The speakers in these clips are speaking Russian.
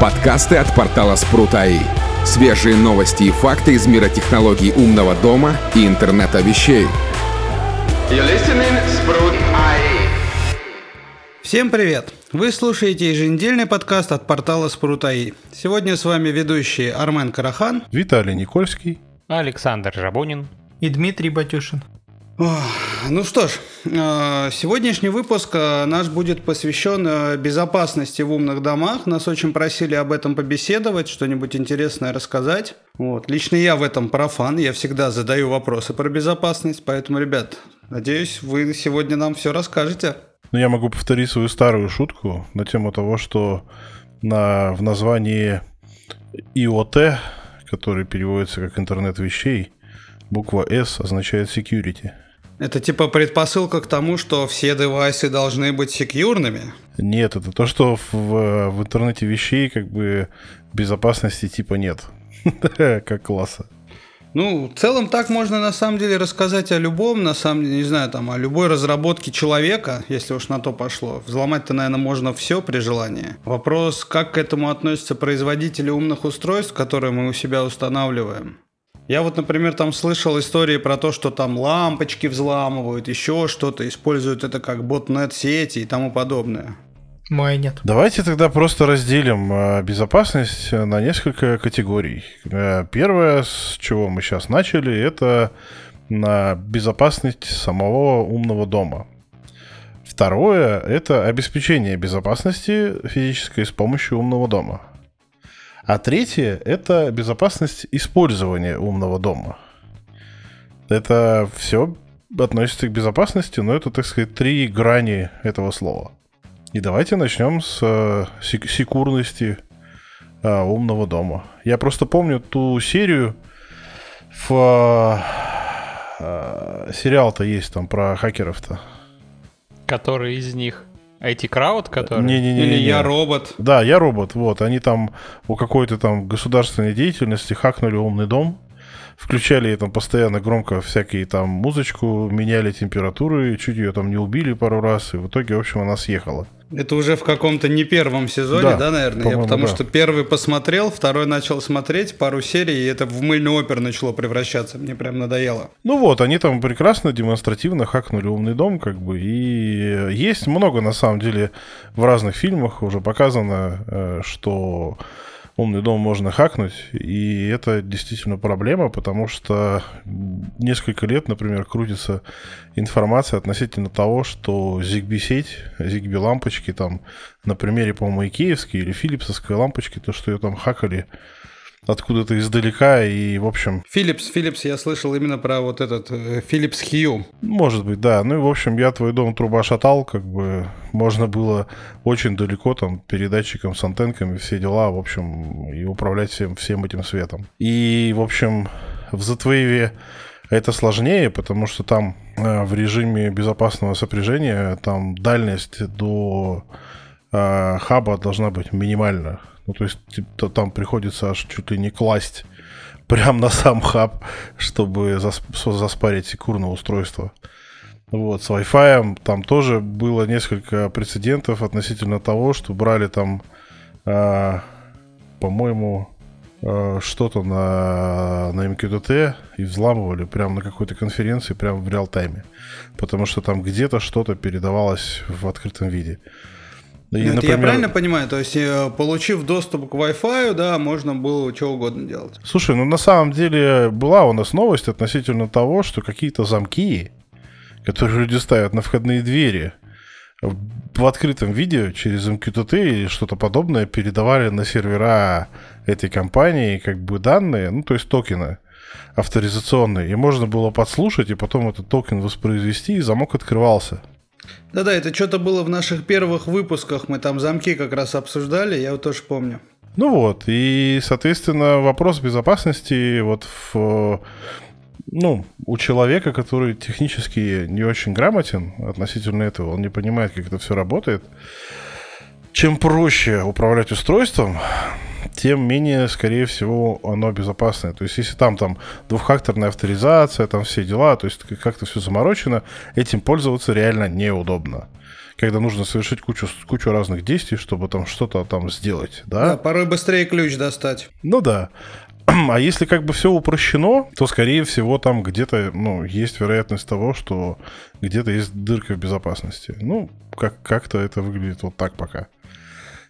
Подкасты от портала Спрут.АИ. Свежие новости и факты из мира технологий умного дома и интернета вещей. Всем привет! Вы слушаете еженедельный подкаст от портала Спрут.АИ. Сегодня с вами ведущие Армен Карахан, Виталий Никольский, Александр Жабунин и Дмитрий Батюшин. Ну что ж, э, сегодняшний выпуск э, наш будет посвящен э, безопасности в умных домах. Нас очень просили об этом побеседовать, что-нибудь интересное рассказать. Вот. Лично я в этом профан, я всегда задаю вопросы про безопасность, поэтому, ребят, надеюсь, вы сегодня нам все расскажете. Ну, я могу повторить свою старую шутку на тему того, что на, в названии IoT, который переводится как интернет вещей, буква S означает security. Это типа предпосылка к тому, что все девайсы должны быть секьюрными? Нет, это то, что в, в интернете вещей как бы безопасности типа нет. Как класса. Ну, в целом так можно на самом деле рассказать о любом, на самом деле, не знаю, там, о любой разработке человека, если уж на то пошло. Взломать-то, наверное, можно все при желании. Вопрос, как к этому относятся производители умных устройств, которые мы у себя устанавливаем. Я вот, например, там слышал истории про то, что там лампочки взламывают, еще что-то, используют это как ботнет-сети и тому подобное. Мой нет. Давайте тогда просто разделим э, безопасность на несколько категорий. Э, Первое, с чего мы сейчас начали, это на безопасность самого умного дома. Второе – это обеспечение безопасности физической с помощью умного дома. А третье – это безопасность использования умного дома. Это все относится к безопасности, но это, так сказать, три грани этого слова. И давайте начнем с э, сек- секурности э, умного дома. Я просто помню ту серию в э, сериал-то есть там про хакеров-то. Который из них? IT-крауд, который? Не-не-не. Или я робот. Да, я робот. Вот, они там у какой-то там государственной деятельности хакнули умный дом, включали там постоянно громко всякие там музычку, меняли температуры, чуть ее там не убили пару раз, и в итоге, в общем, она съехала. Это уже в каком-то не первом сезоне, Да, да, наверное? Я потому да. что первый посмотрел, второй начал смотреть пару серий, и это в мыльный опер начало превращаться. Мне прям надоело. Ну вот, они там прекрасно демонстративно хакнули умный дом, как бы, и есть много, на самом деле, в разных фильмах уже показано, э, что умный дом можно хакнуть, и это действительно проблема, потому что несколько лет, например, крутится информация относительно того, что ZigBee-сеть, ZigBee-лампочки там, на примере, по-моему, икеевской или филипсовской лампочки, то, что ее там хакали откуда-то издалека, и, в общем, Philips, Philips, я слышал именно про вот этот э, Philips Hue. Может быть, да. Ну и, в общем, я твой дом труба шатал, как бы можно было очень далеко там передатчиком с антенками, все дела, в общем, и управлять всем, всем этим светом. И, в общем, в Z-Wave это сложнее, потому что там э, в режиме безопасного сопряжения там дальность до э, хаба должна быть минимальна. Ну, то есть типа, там приходится аж чуть ли не класть прям на сам хаб, чтобы зас- заспарить секурное устройство. Вот, с Wi-Fi там тоже было несколько прецедентов относительно того, что брали там, а, по-моему, а, что-то на, на MQTT и взламывали прямо на какой-то конференции, прямо в реал-тайме. Потому что там где-то что-то передавалось в открытом виде. И, Ну, это я например, правильно понимаю? То есть, э, получив доступ к Wi-Fi, да, можно было что угодно делать. Слушай, ну на самом деле была у нас новость относительно того, что какие-то замки, которые люди ставят на входные двери, в открытом виде через MQTT или что-то подобное передавали на сервера этой компании как бы данные, ну то есть токены авторизационные, и можно было подслушать и потом этот токен воспроизвести, и замок открывался. Да-да, это что-то было в наших первых выпусках, мы там замки как раз обсуждали, я вот тоже помню. Ну вот, и, соответственно, вопрос безопасности вот в, ну, у человека, который технически не очень грамотен относительно этого, он не понимает, как это все работает, чем проще управлять устройством, тем менее, скорее всего, оно безопасное. То есть, если там, там двухфакторная авторизация, там все дела, то есть как-то все заморочено, этим пользоваться реально неудобно. когда нужно совершить кучу, кучу разных действий, чтобы там что-то там сделать, да? Да, порой быстрее ключ достать. Ну да. А если как бы все упрощено, то, скорее всего, там где-то, ну, есть вероятность того, что где-то есть дырка в безопасности. Ну, как- как-то это выглядит вот так пока.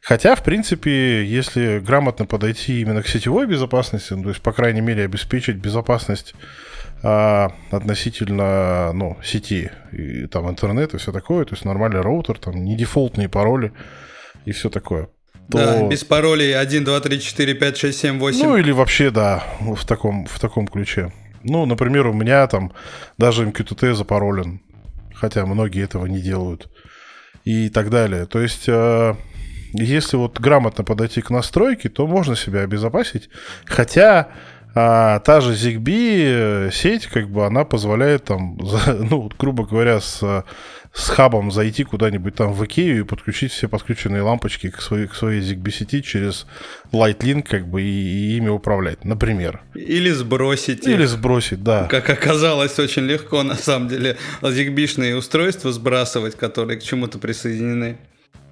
Хотя, в принципе, если грамотно подойти именно к сетевой безопасности, ну, то есть, по крайней мере, обеспечить безопасность а, относительно ну, сети, и, там интернета и все такое, то есть нормальный роутер, там не дефолтные пароли и все такое. то- Да, без паролей 1, 2, 3, 4, 5, 6, 7, 8. ну или вообще, да, в таком, в таком ключе. Ну, например, у меня там даже MQTT запаролен, хотя многие этого не делают. И так далее. То есть, э, если вот грамотно подойти к настройке, то можно себя обезопасить. Хотя а, та же ZigBee э, сеть, как бы, она позволяет там, ну, грубо говоря, с, э, с хабом зайти куда-нибудь там в Икею и подключить все подключенные лампочки к своей, к своей ZigBee сети через Lightlink, как бы, и, и ими управлять, например. Или сбросить Или их. сбросить, да. Как оказалось, очень легко, на самом деле, зигбишные устройства сбрасывать, которые к чему-то присоединены.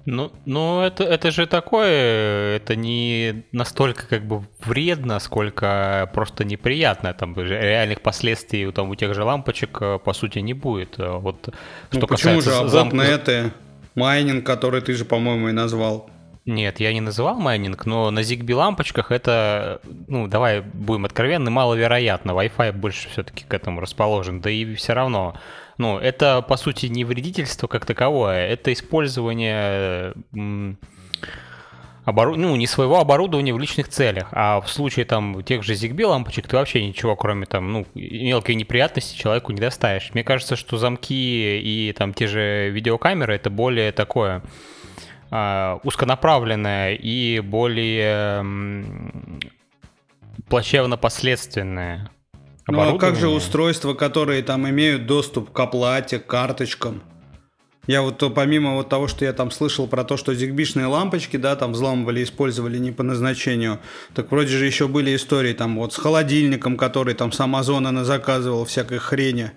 Ну, ну это, это же такое, это не настолько как бы вредно, сколько просто неприятно. Там реальных последствий у, там, у тех же лампочек э, по сути не будет. А Вот Ну, что почему же касается зам- оботнеты, майнинг, который ты же, по-моему, и назвал. Нет, я не называл майнинг, но на ZigBee лампочках это, ну, давай будем откровенны, маловероятно. Wi-Fi больше все-таки к этому расположен. Да и все равно, ну, это по сути не вредительство как таковое, это использование обору- ну, не своего оборудования в личных целях. А в случае там тех же ZigBee лампочек ты вообще ничего, кроме там, ну, мелкой неприятности человеку не доставишь. Мне кажется, что замки и там те же видеокамеры это более такое а, узконаправленное и более м, плачевно-последственное. Ну, а как же устройства, которые там имеют доступ к оплате, к карточкам? Я вот то, помимо вот того, что я там слышал про то, что зигбишные лампочки, да, там взламывали, использовали не по назначению, так вроде же еще были истории там вот с холодильником, который там с Амазона заказывал всякой хрени.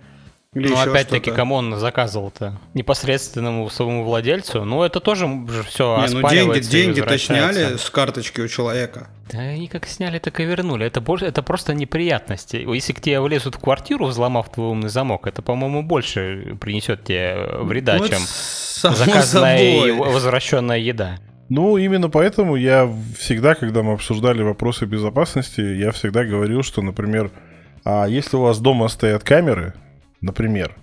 Или Ну, опять-таки, кому он заказывал-то? Непосредственному своему владельцу? Ну, это тоже все Не, ну деньги, деньги-то сняли с карточки у человека. Да они как сняли, так и вернули. Это, больше, это просто неприятности. Если к тебе влезут в квартиру, взломав твой умный замок, это, по-моему, больше принесет тебе вреда, Ну, чем заказанная и собой. возвращенная еда. Ну, именно поэтому я всегда, когда мы обсуждали вопросы безопасности, я всегда говорил, что, например, а если у вас дома стоят камеры, например,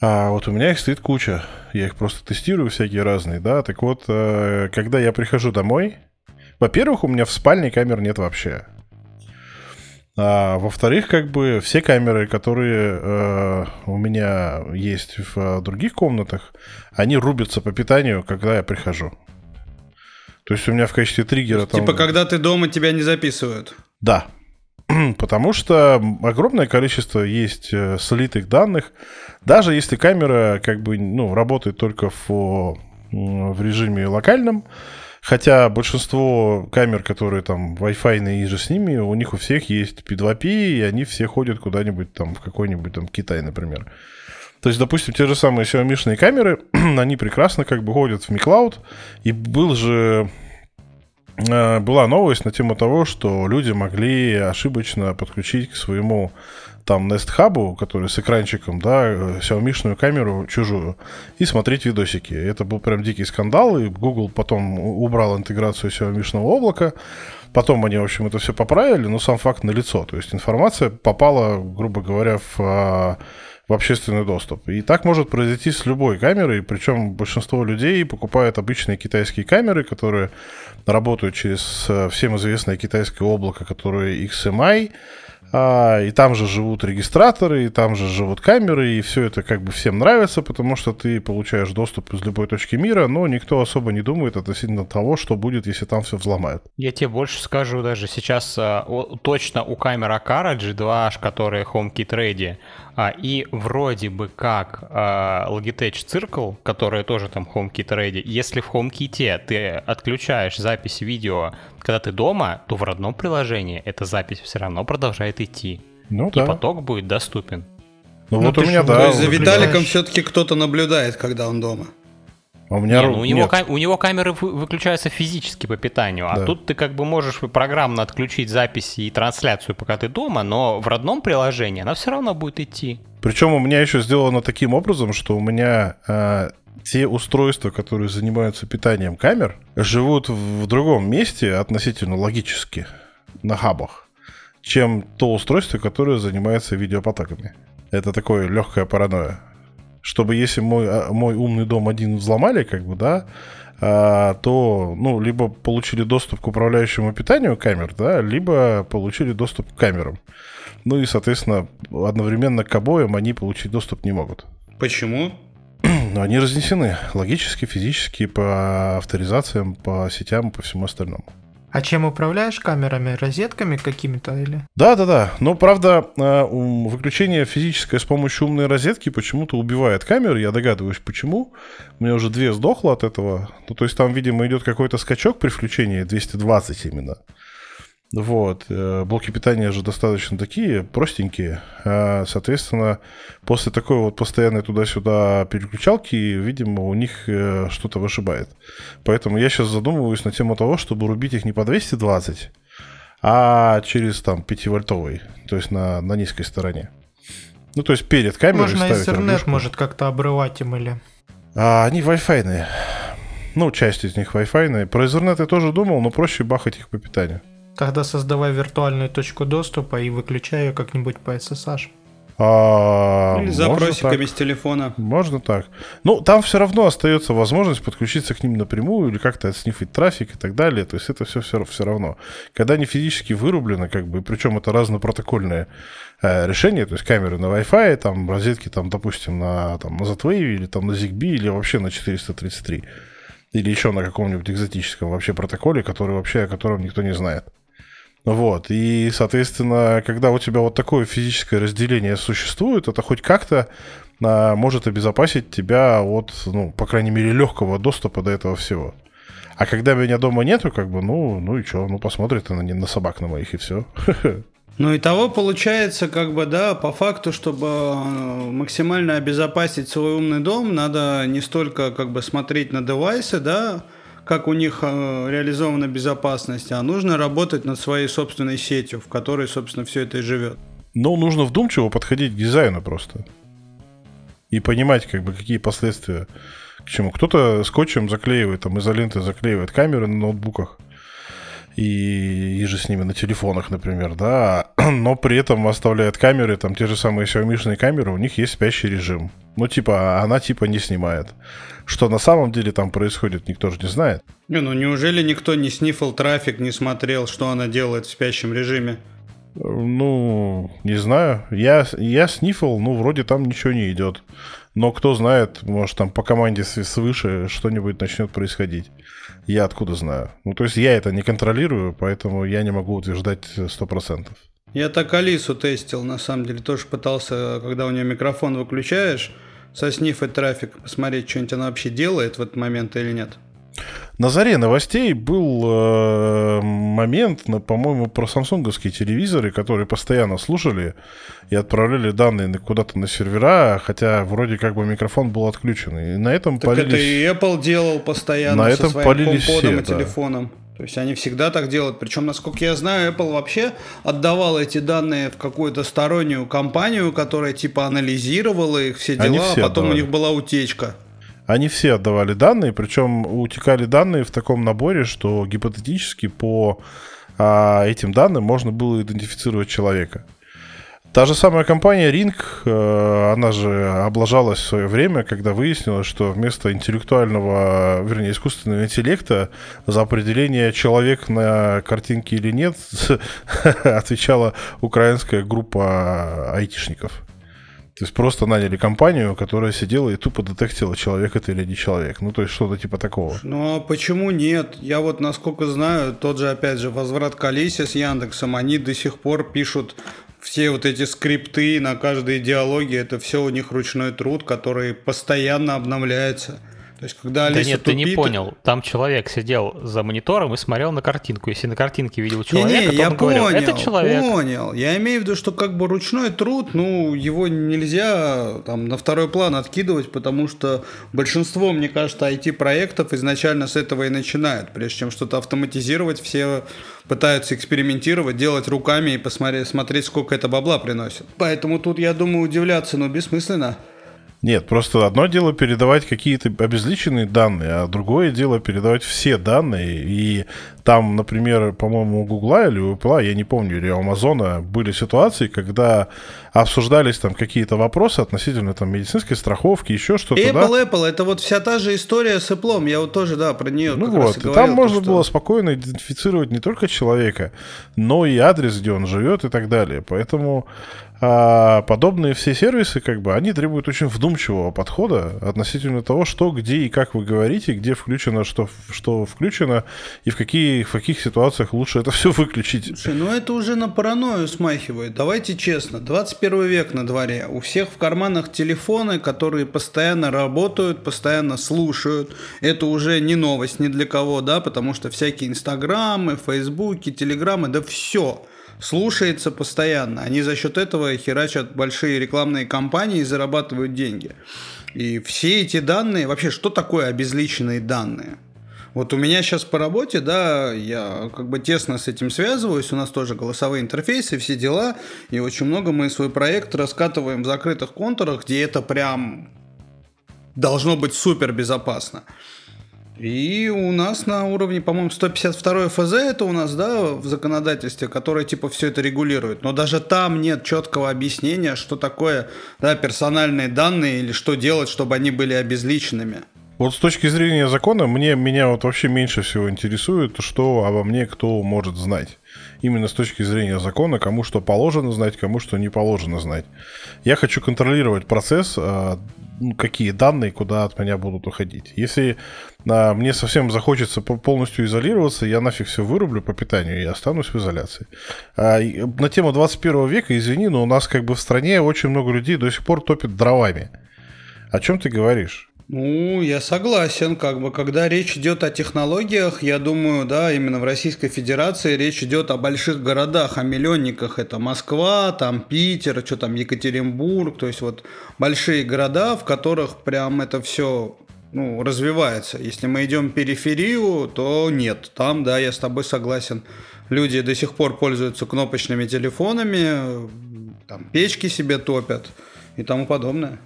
а вот у меня их стоит куча, я их просто тестирую всякие разные, да, так вот, э, когда я прихожу домой, во-первых, у меня в спальне камер нет вообще. А, во-вторых, как бы все камеры, которые э, у меня есть в э, других комнатах, они рубятся по питанию, когда я прихожу. То есть у меня в качестве триггера там... Типа, когда ты дома, тебя не записывают. Да. Потому что огромное количество есть э, слитых данных. Даже если камера как бы ну, работает только в, в режиме локальном, хотя большинство камер, которые там Wi-Fi и же с ними, у них у всех есть P2P, и они все ходят куда-нибудь там в какой-нибудь там Китай, например. То есть, допустим, те же самые Xiaomi камеры, они прекрасно как бы ходят в Mi Cloud, и был же была новость на тему того, что люди могли ошибочно подключить к своему там Nest Hub, который с экранчиком, да, э, Xiaomi камеру чужую, и смотреть видосики. Это был прям дикий скандал, и Google потом убрал интеграцию Xiaomi облака. Потом они, в общем, это все поправили, но сам факт налицо. То есть информация попала, грубо говоря, в, а, в общественный доступ. И так может произойти с любой камерой, причем большинство людей покупают обычные китайские камеры, которые работают через э, всем известное китайское облако, которое XMI, а, и там же живут регистраторы, и там же живут камеры, и все это как бы всем нравится, потому что ты получаешь доступ из любой точки мира, но никто особо не думает относительно того, что будет, если там все взломают. Я тебе больше скажу даже сейчас а, точно у камер Akara G2H, которые HomeKit Ready, а, и вроде бы как а, Logitech Circle, которые тоже там HomeKit Ready, если в HomeKit ты отключаешь запись видео, когда ты дома, то в родном приложении эта запись все равно продолжает идти. Ну И да. поток будет доступен. Ну, Ну, вот у меня, да. То есть за Виталиком все-таки кто-то наблюдает, когда он дома. А у меня Не, ру- ну, у, него кам- у него камеры вы- выключаются физически по питанию, а Да. тут ты как бы можешь программно отключить записи и трансляцию, пока ты дома, но в родном приложении она все равно будет идти. Причем у меня еще сделано таким образом, что у меня а, те устройства, которые занимаются питанием камер, живут в другом месте относительно логически на хабах, чем то устройство, которое занимается видеопотоками. Это такое легкая паранойя. Чтобы если мой, а, мой умный дом один взломали, как бы, да, а, то, ну, либо получили доступ к управляющему питанию камер, да, либо получили доступ к камерам. Ну и, соответственно, одновременно к обоим они получить доступ не могут. Почему? Но они разнесены логически, физически, по авторизациям, по сетям по всему остальному. А чем управляешь камерами? Розетками какими-то или? Да, да, да. Но правда, э, выключение физическое с помощью умной розетки почему-то убивает камеры. Я догадываюсь, почему. У меня уже две сдохло от этого. Ну, то есть там, видимо, идет какой-то скачок при включении 220 именно. Вот. э, Блоки питания же достаточно такие простенькие. А, Соответственно, после такой вот постоянной туда-сюда переключалки, видимо, у них э, что-то вышибает. Поэтому я сейчас задумываюсь на тему того, чтобы рубить их не по 220, а через там 5-вольтовый, то есть на, на низкой стороне. Ну, то есть перед камерой Можно ставить Ethernet рубежку. может как-то обрывать им или... А, они Wi-Fi. Ну, часть из них Wi-Fi. Про Ethernet я тоже думал, но проще бахать их по питанию. Тогда создавай виртуальную точку доступа и выключай ее как-нибудь по SSH. А, Или запросиками с телефона. Можно так. Ну, там все равно остается возможность подключиться к ним напрямую или как-то отснифить трафик и так далее. То есть это все все, все равно. Когда они физически вырублены, как бы, причем это разнопротокольное э, решение, то есть камеры на Wi-Fi, там розетки, там, допустим, на, там, на Z-Wave или там на ZigBee или вообще на 433. Или еще на каком-нибудь экзотическом вообще протоколе, который вообще, о котором никто не знает. Вот, и, соответственно, когда у тебя вот такое физическое разделение существует, это хоть как-то а, может обезопасить тебя от, ну, по крайней мере, легкого доступа до этого всего. А когда меня дома нету, как бы, ну, ну и что, ну посмотрит она не на собак на моих и все. Ну и того получается, как бы, да, по факту, чтобы э, максимально обезопасить свой умный дом, надо не столько как бы смотреть на девайсы, да, как у них э, реализована безопасность, а нужно работать над своей собственной сетью, в которой, собственно, все это и живет. Но нужно вдумчиво подходить к дизайну просто. И понимать, как бы, какие последствия к чему. Кто-то скотчем заклеивает, там, изолентой заклеивает камеры на ноутбуках. И, и же с ними на телефонах, например, да, но при этом оставляет камеры, там те же самые Xiaomi камеры, у них есть спящий режим. Ну, типа, она типа не снимает. Что на самом деле там происходит, никто же не знает. Не, ну неужели никто не снифал трафик, не смотрел, что она делает в спящем режиме? Ну, не знаю. Я, я снифал, ну, вроде там ничего не идет. Но кто знает, может, там по команде свыше что-нибудь начнет происходить. Я откуда знаю? Ну, то есть я это не контролирую, поэтому я не могу утверждать 100%. Я так Алису тестил, на самом деле, тоже пытался, когда у нее микрофон выключаешь, соснифать трафик, посмотреть, что-нибудь она вообще делает в этот момент или нет. На заре новостей был э, момент, на, по-моему, про самсунговские телевизоры, которые постоянно слушали и отправляли данные куда-то на сервера, хотя вроде как бы микрофон был отключен. И на этом Так это полились... и Apple делал постоянно На со этом своим полились все, и да. телефоном. То есть они всегда так делают. Причем, насколько я знаю, Apple вообще отдавал эти данные в какую-то стороннюю компанию, которая типа анализировала их все дела, Они все а потом отдавали. у них была утечка. Они все отдавали данные, причем утекали данные в таком наборе, что гипотетически по а, этим данным можно было идентифицировать человека. Та же самая компания Ring, э, она же облажалась в свое время, когда выяснилось, что вместо интеллектуального, вернее, искусственного интеллекта за определение человек на картинке или нет отвечала украинская группа айтишников. То есть просто наняли компанию, которая сидела и тупо детектила, человек это или не человек. Ну, то есть что-то типа такого. Ну а почему нет? Я вот насколько знаю, тот же опять же возврат к Алисе с Яндексом, они до сих пор пишут все вот эти скрипты на каждой диалоге, это все у них ручной труд, который постоянно обновляется. То есть, когда Алиса да нет, тупит... ты не понял. Там человек сидел за монитором и смотрел на картинку. Если на картинке видел человека, не, не, то я он говорил, понял, это человек. понял. Я имею в виду, что как бы ручной труд, ну, его нельзя там на второй план откидывать, потому что большинство, мне кажется, IT-проектов изначально с этого и начинают. Прежде чем что-то автоматизировать, все пытаются экспериментировать, делать руками и посмотреть, смотреть, сколько это бабла приносит. Поэтому тут, я думаю, удивляться, ну, бессмысленно. Нет, просто одно дело передавать какие-то обезличенные данные, а другое дело передавать все данные. И там, например, по-моему, у Гугла или у Apple, я не помню, или у Амазона были ситуации, когда обсуждались там какие-то вопросы относительно там медицинской страховки, еще что-то. Apple, да? Apple, это вот вся та же история с Apple. Я вот тоже, да, про нее Ну вот, и и говорил, там можно то, что... было спокойно идентифицировать не только человека, но и адрес, где он живет и так далее. Поэтому а подобные все сервисы, как бы, они требуют очень вдумчивого подхода относительно того, что, где и как вы говорите, где включено, что, что включено, и в, какие, в каких ситуациях лучше это все выключить. Слушай, ну это уже на паранойю смахивает. Давайте честно, 21 век на дворе. У всех в карманах телефоны, которые постоянно работают, постоянно слушают. Это уже не новость ни для кого, да, потому что всякие инстаграмы, фейсбуки, телеграммы, да все слушается постоянно. Они за счет этого херачат большие рекламные кампании и зарабатывают деньги. И все эти данные, вообще, что такое обезличенные данные? Вот у меня сейчас по работе, да, я как бы тесно с этим связываюсь, у нас тоже голосовые интерфейсы, все дела, и очень много мы свой проект раскатываем в закрытых контурах, где это прям должно быть супер безопасно. И у нас на уровне, по-моему, 152 ФЗ это у нас, да, в законодательстве, которое типа все это регулирует. Но даже там нет четкого объяснения, что такое да, персональные данные или что делать, чтобы они были обезличенными. Вот с точки зрения закона, мне, меня вот вообще меньше всего интересует, что обо мне кто может знать. Именно с точки зрения закона, кому что положено знать, кому что не положено знать. Я хочу контролировать процесс, а, ну, какие данные куда от меня будут уходить. Если а, мне совсем захочется полностью изолироваться, я нафиг все вырублю по питанию и останусь в изоляции. А, на тему 21 века, извини, но у нас как бы в стране очень много людей до сих пор топят дровами. О чем ты говоришь? Ну, я согласен, как бы, когда речь идет о технологиях, я думаю, да, именно в Российской Федерации речь идет о больших городах, о миллионниках, это Москва, там Питер, что там Екатеринбург, то есть вот большие города, в которых прям это все ну, развивается. Если мы идем периферию, то нет, там, да, я с тобой согласен. Люди до сих пор пользуются кнопочными телефонами, там печки себе топят и тому подобное.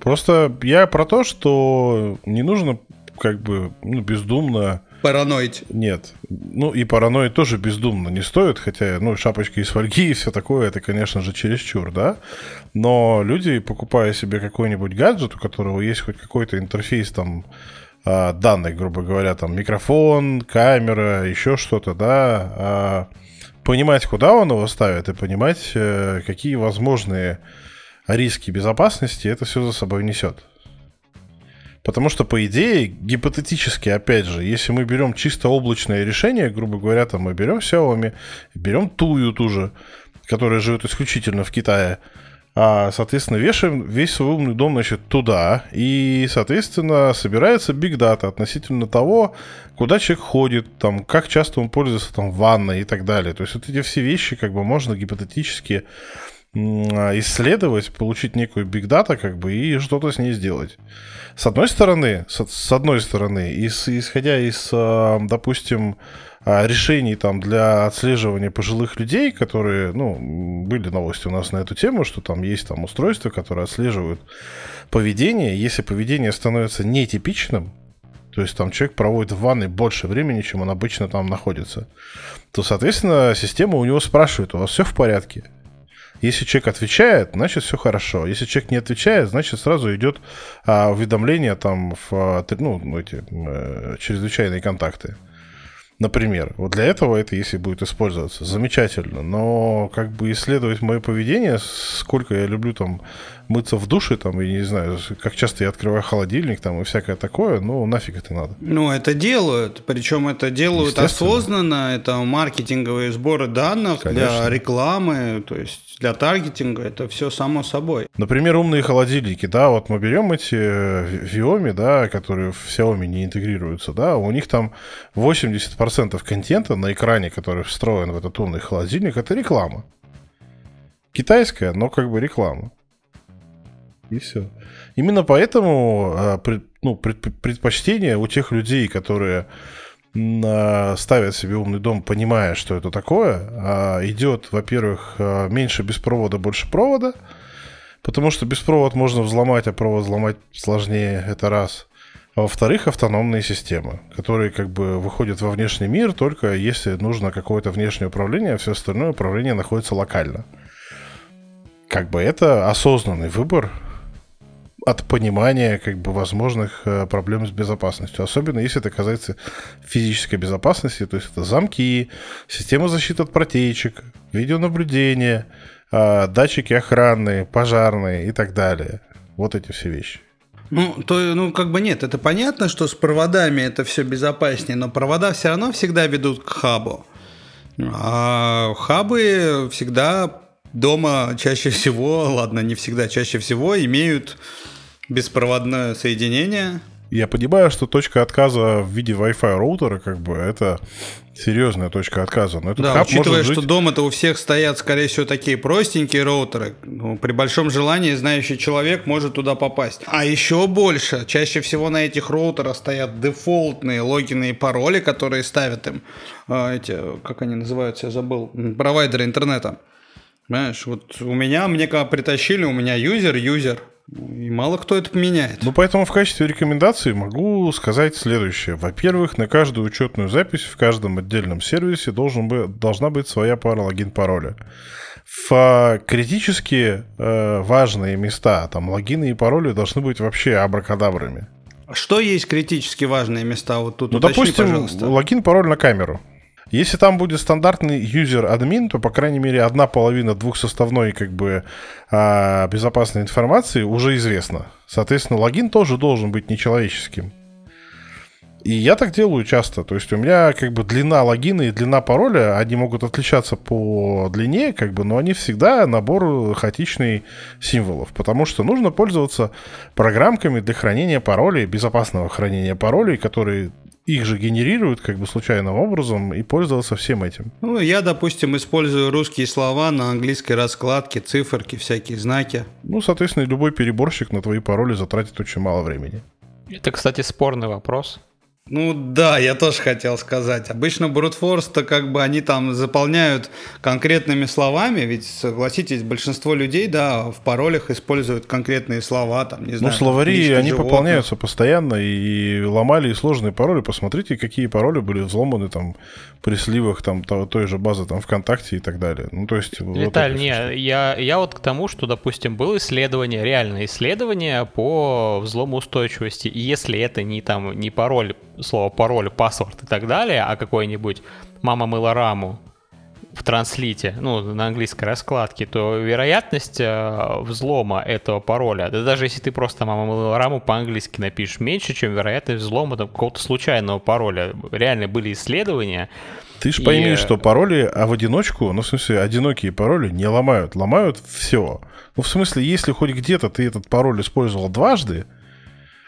Просто я про то, что не нужно как бы ну, бездумно... Параноить. Нет. Ну и параноид тоже бездумно не стоит, хотя, ну, шапочки из фольги и все такое, это, конечно же, чересчур, да? Но люди, покупая себе какой-нибудь гаджет, у которого есть хоть какой-то интерфейс там а, данных, грубо говоря, там микрофон, камера, еще что-то, да, а, понимать, куда он его ставит, и понимать, э, какие возможные риски безопасности это все за собой несет. Потому что, по идее, гипотетически, опять же, если мы берем чисто облачное решение, грубо говоря, там мы берем Xiaomi, берем Тую ту же, которая живет исключительно в Китае, а, соответственно, вешаем весь свой умный дом, значит, туда, и, соответственно, собирается биг дата относительно того, куда человек ходит, там, как часто он пользуется там ванной и так далее. То есть вот эти все вещи, как бы, можно гипотетически исследовать, получить некую биг дата, как бы, и что-то с ней сделать. С одной стороны, с, с одной стороны, из, исходя из, а, допустим, а, решений там для отслеживания пожилых людей, которые, ну, были новости у нас на эту тему, что там есть там устройства, которые отслеживают поведение. Если поведение становится нетипичным, то есть там человек проводит в ванной больше времени, чем он обычно там находится, то, соответственно, система у него спрашивает, у вас все в порядке? Если человек отвечает, значит все хорошо. Если человек не отвечает, значит сразу идет а, уведомление там в а, ну, эти э, чрезвычайные контакты. Например, вот для этого это, если будет использоваться, замечательно. Но как бы исследовать мое поведение, сколько я люблю там мыться в душе, там, и не знаю, как часто я открываю холодильник, там, и всякое такое, ну, нафиг это надо. Ну, это делают, причем это делают осознанно, это маркетинговые сборы данных Конечно. для рекламы, то есть для таргетинга, это все само собой. Например, умные холодильники, да, вот мы берем эти Viomi, да, которые в Xiaomi не интегрируются, да, у них там 80% контента на экране, который встроен в этот умный холодильник, это реклама. Китайская, но как бы реклама. И все. Именно поэтому а, ну, предпочтение у тех людей, которые ставят себе умный дом, понимая, что это такое, а, идет, во-первых, а, меньше без провода, больше провода, потому что без провод можно взломать, а провод взломать сложнее, это раз. А во-вторых, автономные системы, которые как бы выходят во внешний мир только если нужно какое-то внешнее управление, а все остальное управление находится локально. Как бы это осознанный выбор от понимания как бы возможных э, проблем с безопасностью. Особенно если это касается физической безопасности, то есть это замки, система защиты от протечек, видеонаблюдение, э, датчики охранные, пожарные и так далее. Вот эти все вещи. Ну, то, ну, как бы нет, это понятно, что с проводами это все безопаснее, но провода все равно всегда ведут к хабу. А хабы всегда дома чаще всего, ладно, не всегда, чаще всего имеют беспроводное соединение. Я понимаю, что точка отказа в виде Wi-Fi роутера, как бы, это серьезная точка отказа. Но этот да, учитывая, жить... что дома-то у всех стоят, скорее всего, такие простенькие роутеры, ну, при большом желании знающий человек может туда попасть. А еще больше, чаще всего на этих роутерах стоят дефолтные логины и пароли, которые ставят им э, эти, как они называются, я забыл, провайдеры интернета. Понимаешь, вот у меня, мне как притащили, у меня юзер, юзер, и мало кто это поменяет. Ну, поэтому в качестве рекомендации могу сказать следующее. Во-первых, на каждую учетную запись в каждом отдельном сервисе должен быть, должна быть своя пара логин-пароля. В критически э, важные места, там логины и пароли должны быть вообще абракадабрами. Что есть критически важные места? Вот тут ну, уточни, допустим, пожалуйста. логин-пароль на камеру. Если там будет стандартный юзер-админ, то, по крайней мере, одна половина двухсоставной как бы а, безопасной информации уже известна. Соответственно, логин тоже должен быть нечеловеческим. И я так делаю часто. То есть у меня как бы длина логина и длина пароля, они могут отличаться по длине, как бы, но они всегда набор хаотичный символов. Потому что нужно пользоваться программками для хранения паролей, безопасного хранения паролей, которые их же генерируют как бы случайным образом и пользоваться всем этим. Ну, я, допустим, использую русские слова на английской раскладке, циферки, всякие знаки. Ну, соответственно, любой переборщик на твои пароли затратит очень мало времени. Это, кстати, спорный вопрос. Ну да, я тоже хотел сказать. Обычно force-то как бы они там заполняют конкретными словами, ведь согласитесь, большинство людей, да, в паролях используют конкретные слова, там, не знаю. Ну, словари, они животных. пополняются постоянно и ломали и сложные пароли. Посмотрите, какие пароли были взломаны там при сливах там той же базы там ВКонтакте и так далее. Ну, то есть... Виталь, вот не, я, я вот к тому, что, допустим, было исследование, реальное исследование по взлому устойчивости, и если это не там, не пароль слово пароль, паспорт и так далее, а какой-нибудь «мама мыла раму» в транслите, ну, на английской раскладке, то вероятность э, взлома этого пароля, да даже если ты просто «мама мыла раму» по-английски напишешь, меньше, чем вероятность взлома какого-то случайного пароля. Реально были исследования, ты же пойми, и... что пароли, а в одиночку, ну, в смысле, одинокие пароли не ломают. Ломают все. Ну, в смысле, если хоть где-то ты этот пароль использовал дважды,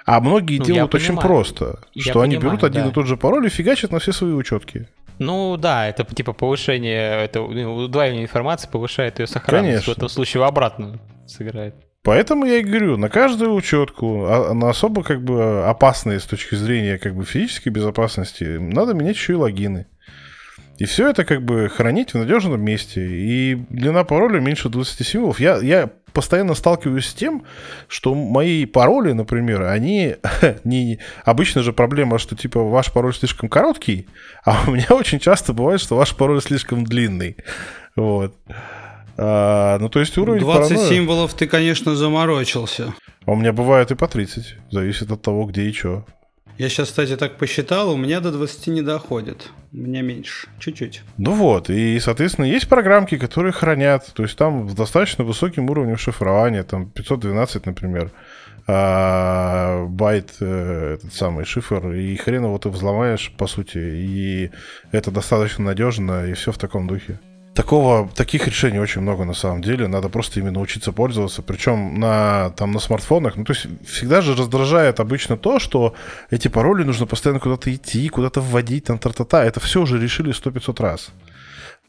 а многие ну, делают очень просто, я что понимаю, они берут один да. и тот же пароль и фигачат на все свои учетки. Ну да, это типа повышение, это удваивание информации повышает ее сохранность. Конечно. В этом случае в обратную сыграет. Поэтому я и говорю, на каждую учетку, а, на особо как бы опасные с точки зрения как бы физической безопасности, надо менять еще и логины. И все это как бы хранить в надежном месте. И длина пароля меньше 20 символов. Я, я постоянно сталкиваюсь с тем, что мои пароли, например, они не... Обычно же проблема, что типа ваш пароль слишком короткий, а у меня очень часто бывает, что ваш пароль слишком длинный. Вот. А, ну, то есть уровень 20 паранойи... символов ты, конечно, заморочился. А у меня бывает и по 30. Зависит от того, где и что. Я сейчас, кстати, так посчитал, у меня до 20 не доходит. У меня меньше, чуть-чуть. Ну вот, и, соответственно, есть программки, которые хранят, то есть там с достаточно высоким уровнем шифрования, там 512, например, а, байт, э, этот самый шифр, и хрен его ты взломаешь, по сути, и это достаточно надежно, и все в таком духе. Такого, таких решений очень много на самом деле. Надо просто именно учиться пользоваться. Причем на, там, на смартфонах. Ну, то есть всегда же раздражает обычно то, что эти пароли нужно постоянно куда-то идти, куда-то вводить, там, тра-та-та. Это все уже решили 100-500 раз.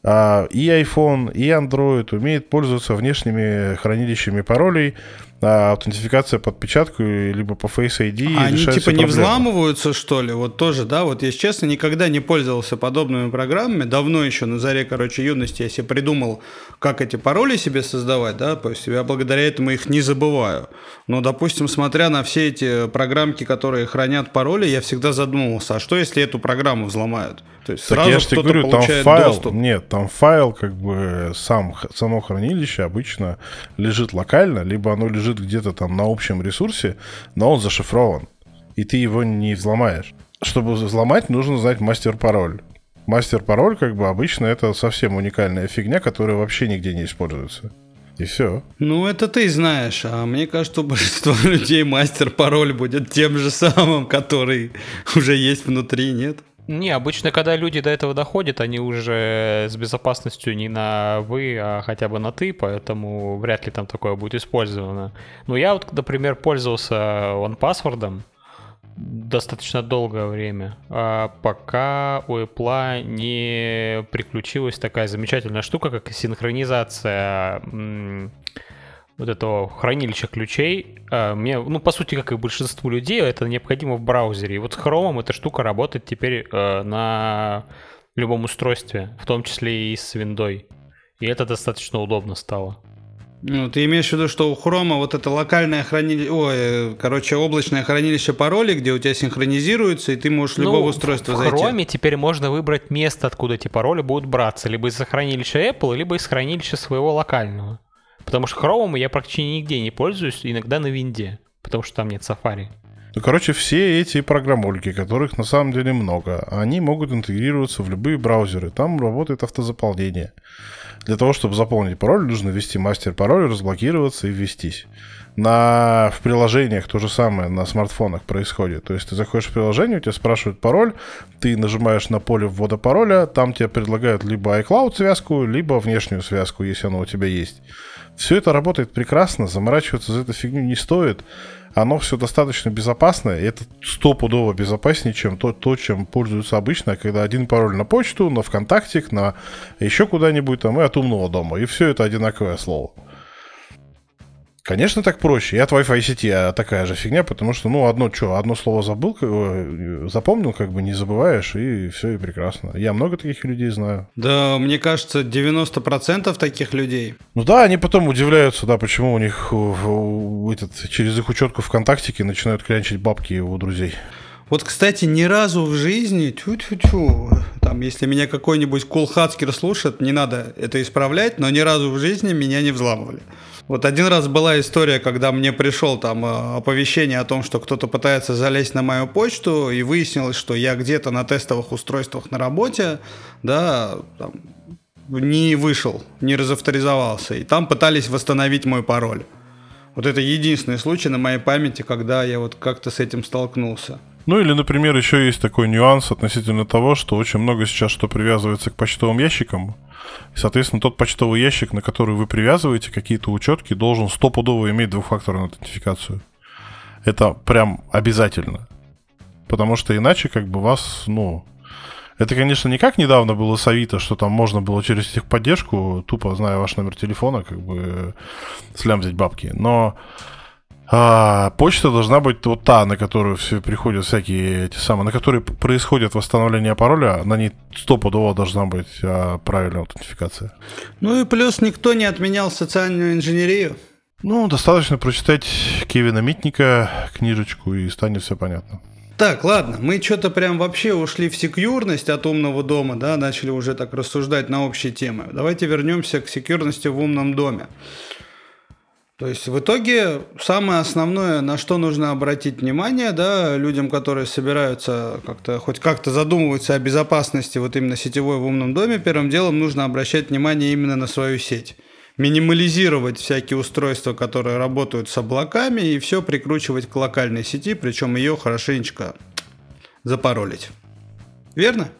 А, и iPhone, и Android умеет пользоваться внешними хранилищами паролей, а, аутентификация по отпечатку, либо по Face ID. А они типа не взламываются, что ли? Вот тоже, да? Вот, если честно, никогда не пользовался подобными программами. Давно еще на заре, короче, юности я себе придумал, как эти пароли себе создавать, да? То есть я благодаря этому их не забываю. Но, допустим, смотря на все эти программки, которые хранят пароли, я всегда задумывался, а что, если эту программу взломают? То есть сразу кто-то говорю, получает там файл, доступ. Нет, там файл, как бы сам, само хранилище обычно лежит локально, либо оно лежит где-то там на общем ресурсе, но он зашифрован. И ты его не взломаешь. Чтобы взломать, нужно знать мастер-пароль. Мастер-пароль, как бы обычно, это совсем уникальная фигня, которая вообще нигде не используется. И все. Ну, это ты знаешь, а мне кажется, у большинства людей мастер-пароль будет тем же самым, который уже есть внутри, нет? Не, обычно, когда люди до этого доходят, они уже с безопасностью не на вы, а хотя бы на ты, поэтому вряд ли там такое будет использовано. Ну, я вот, например, пользовался OnePassword достаточно долгое время, а пока у Apple не приключилась такая замечательная штука, как синхронизация вот этого хранилища ключей, а, мне, ну, по сути, как и большинству людей, это необходимо в браузере. И вот с Chrome эта штука работает теперь э, на любом устройстве, в том числе и с Windows. И это достаточно удобно стало. Ну, ты имеешь в виду, что у Хрома вот это локальное хранилище, ой, э, короче, облачное хранилище паролей, где у тебя синхронизируется, и ты можешь ну, любого устройства в зайти. В Хроме теперь можно выбрать место, откуда эти пароли будут браться, либо из хранилища Apple, либо из хранилища своего локального. Потому что Chrome я практически нигде не пользуюсь, иногда на винде, потому что там нет Safari. Ну, короче, все эти программульки, которых на самом деле много, они могут интегрироваться в любые браузеры. Там работает автозаполнение. Для того, чтобы заполнить пароль, нужно ввести мастер-пароль, разблокироваться и ввестись. На, в приложениях то же самое на смартфонах происходит. То есть ты заходишь в приложение, у тебя спрашивают пароль, ты нажимаешь на поле ввода пароля, там тебе предлагают либо iCloud связку, либо внешнюю связку, если она у тебя есть. Все это работает прекрасно, заморачиваться за эту фигню не стоит. Оно все достаточно безопасно, и это стопудово безопаснее, чем то, то, чем пользуются обычно, когда один пароль на почту, на ВКонтакте, на еще куда-нибудь там и от умного дома. И все это одинаковое слово. Конечно, так проще. И от Wi-Fi сети а такая же фигня, потому что, ну, одно что, одно слово забыл, э, запомнил, как бы не забываешь, и все, и прекрасно. Я много таких людей знаю. Да, мне кажется, 90% таких людей. Ну да, они потом удивляются, да, почему у них этот, через их учетку ВКонтакте начинают клянчить бабки у друзей. Вот, кстати, ни разу в жизни, тю-тю-тю, там, если меня какой-нибудь кулхацкер слушает, не надо это исправлять, но ни разу в жизни меня не взламывали. Вот один раз была история, когда мне пришел там э, оповещение о том, что кто-то пытается залезть на мою почту, и выяснилось, что я где-то на тестовых устройствах на работе, да, там, не вышел, не разавторизовался, и там пытались восстановить мой пароль. Вот это единственный случай на моей памяти, когда я вот как-то с этим столкнулся. Ну или, например, еще есть такой нюанс относительно того, что очень много сейчас что привязывается к почтовым ящикам. Соответственно, тот почтовый ящик, на который вы привязываете какие-то учетки, должен стопудово иметь двухфакторную аутентификацию. Это прям обязательно. Потому что иначе как бы вас, ну... Это, конечно, не как недавно было с Авито, что там можно было через техподдержку, тупо зная ваш номер телефона, как бы слямзить бабки. Но а, почта должна быть вот та, на которую все приходят всякие эти самые, на которой происходит восстановление пароля, на ней стопудово должна быть а, правильная аутентификация. Ну и плюс никто не отменял социальную инженерию. Ну, достаточно прочитать Кевина Митника книжечку, и станет все понятно. Так, ладно, мы что-то прям вообще ушли в секьюрность от умного дома, да, начали уже так рассуждать на общие темы. Давайте вернемся к секьюрности в умном доме. То есть в итоге самое основное, на что нужно обратить внимание, да, людям, которые собираются как-то хоть как-то задумываются о безопасности вот именно сетевой в умном доме, первым делом нужно обращать внимание именно на свою сеть. Минимализировать всякие устройства, которые работают с облаками, и все прикручивать к локальной сети, причем ее хорошенечко запаролить. Верно?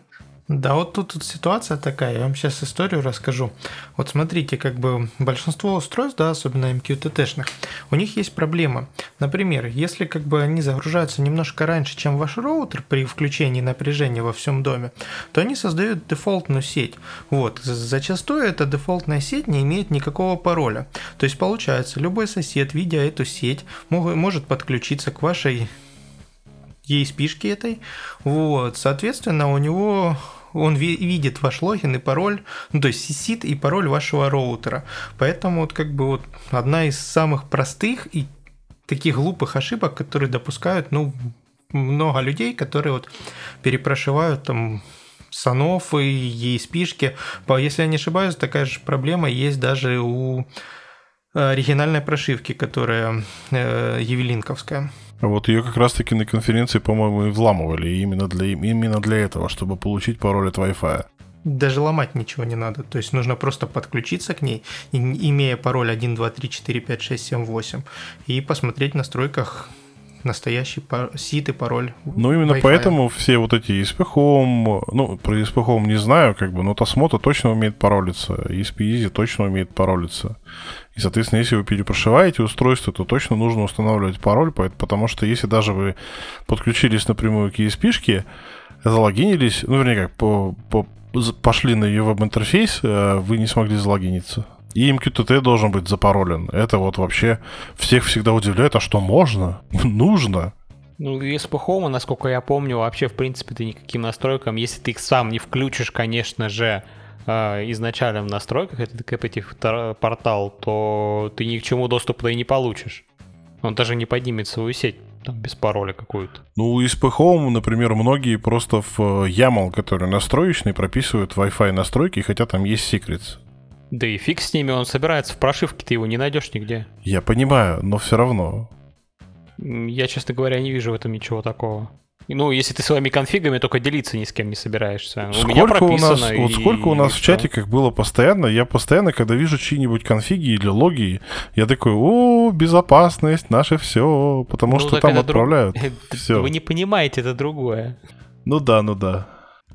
Да, вот тут, тут ситуация такая, я вам сейчас историю расскажу. Вот смотрите, как бы большинство устройств, да, особенно MQTT-шных, у них есть проблема. Например, если как бы они загружаются немножко раньше, чем ваш роутер при включении напряжения во всем доме, то они создают дефолтную сеть. Вот, зачастую эта дефолтная сеть не имеет никакого пароля. То есть получается, любой сосед, видя эту сеть, может подключиться к вашей ESP-шки этой. Вот, соответственно, у него он видит ваш логин и пароль, ну, то есть сисит и пароль вашего роутера. Поэтому вот как бы вот одна из самых простых и таких глупых ошибок, которые допускают, ну, много людей, которые вот перепрошивают там санов и ESP-шки. Если я не ошибаюсь, такая же проблема есть даже у оригинальной прошивки, которая э, Евелинковская. Вот ее как раз-таки на конференции, по-моему, и взламывали именно для, именно для этого, чтобы получить пароль от Wi-Fi. Даже ломать ничего не надо. То есть нужно просто подключиться к ней, имея пароль 1, 2, 3, 4, 5, 6, 7, 8, и посмотреть в настройках настоящий пар... сит и пароль. Ну, именно Wi-Fi. поэтому все вот эти ESP Home, ну, про ESP Home не знаю, как бы, но Tasmoto точно умеет паролиться, ESP Easy точно умеет паролиться. И, соответственно, если вы перепрошиваете устройство, то точно нужно устанавливать пароль, потому что если даже вы подключились напрямую к ESP-шке, залогинились, ну, вернее, как, по, по, пошли на ее веб-интерфейс, э, вы не смогли залогиниться. И MQTT должен быть запаролен. Это вот вообще всех всегда удивляет, а что можно? Нужно. Ну, ESP Home, насколько я помню, вообще, в принципе, ты никаким настройкам, если ты их сам не включишь, конечно же, э, изначально в настройках, это кэпэтив портал, то ты ни к чему доступа и не получишь. Он даже не поднимет свою сеть там, без пароля какую-то. Ну, из Home, например, многие просто в э, YAML, который настроечный, прописывают Wi-Fi настройки, хотя там есть secrets. Да и фиг с ними, он собирается в прошивке, ты его не найдешь нигде. Я понимаю, но все равно. Я, честно говоря, не вижу в этом ничего такого. Ну, если ты своими конфигами только делиться ни с кем не собираешься. Сколько у меня прописано. У нас, и... Вот сколько у нас и в чатиках было постоянно, я постоянно, когда вижу чьи-нибудь конфиги или логи, я такой, о, безопасность, наше все, потому ну, что там отправляют. Друг... все. Вы не понимаете, это другое. Ну да, ну да.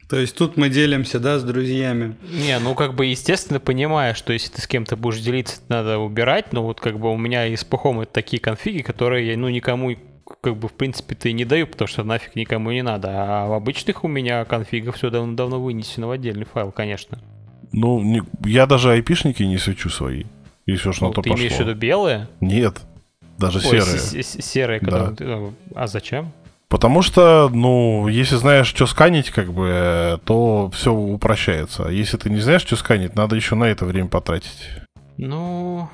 То есть тут мы делимся, да, с друзьями. Не, ну как бы естественно понимаю, что если ты с кем-то будешь делиться, надо убирать, но вот как бы у меня из пухом это такие конфиги, которые я, ну, никому как бы в принципе-то и не даю, потому что нафиг никому не надо. А в обычных у меня конфигах все давно-давно вынесено в отдельный файл, конечно. Ну, не, я даже айпишники не свечу свои, если уж ну, на то ты пошло. имеешь в виду белые? Нет, даже Ой, серые. Серые, да. которые... А зачем? Потому что, ну, если знаешь, что сканить, как бы, то все упрощается. А если ты не знаешь, что сканить, надо еще на это время потратить. Ну...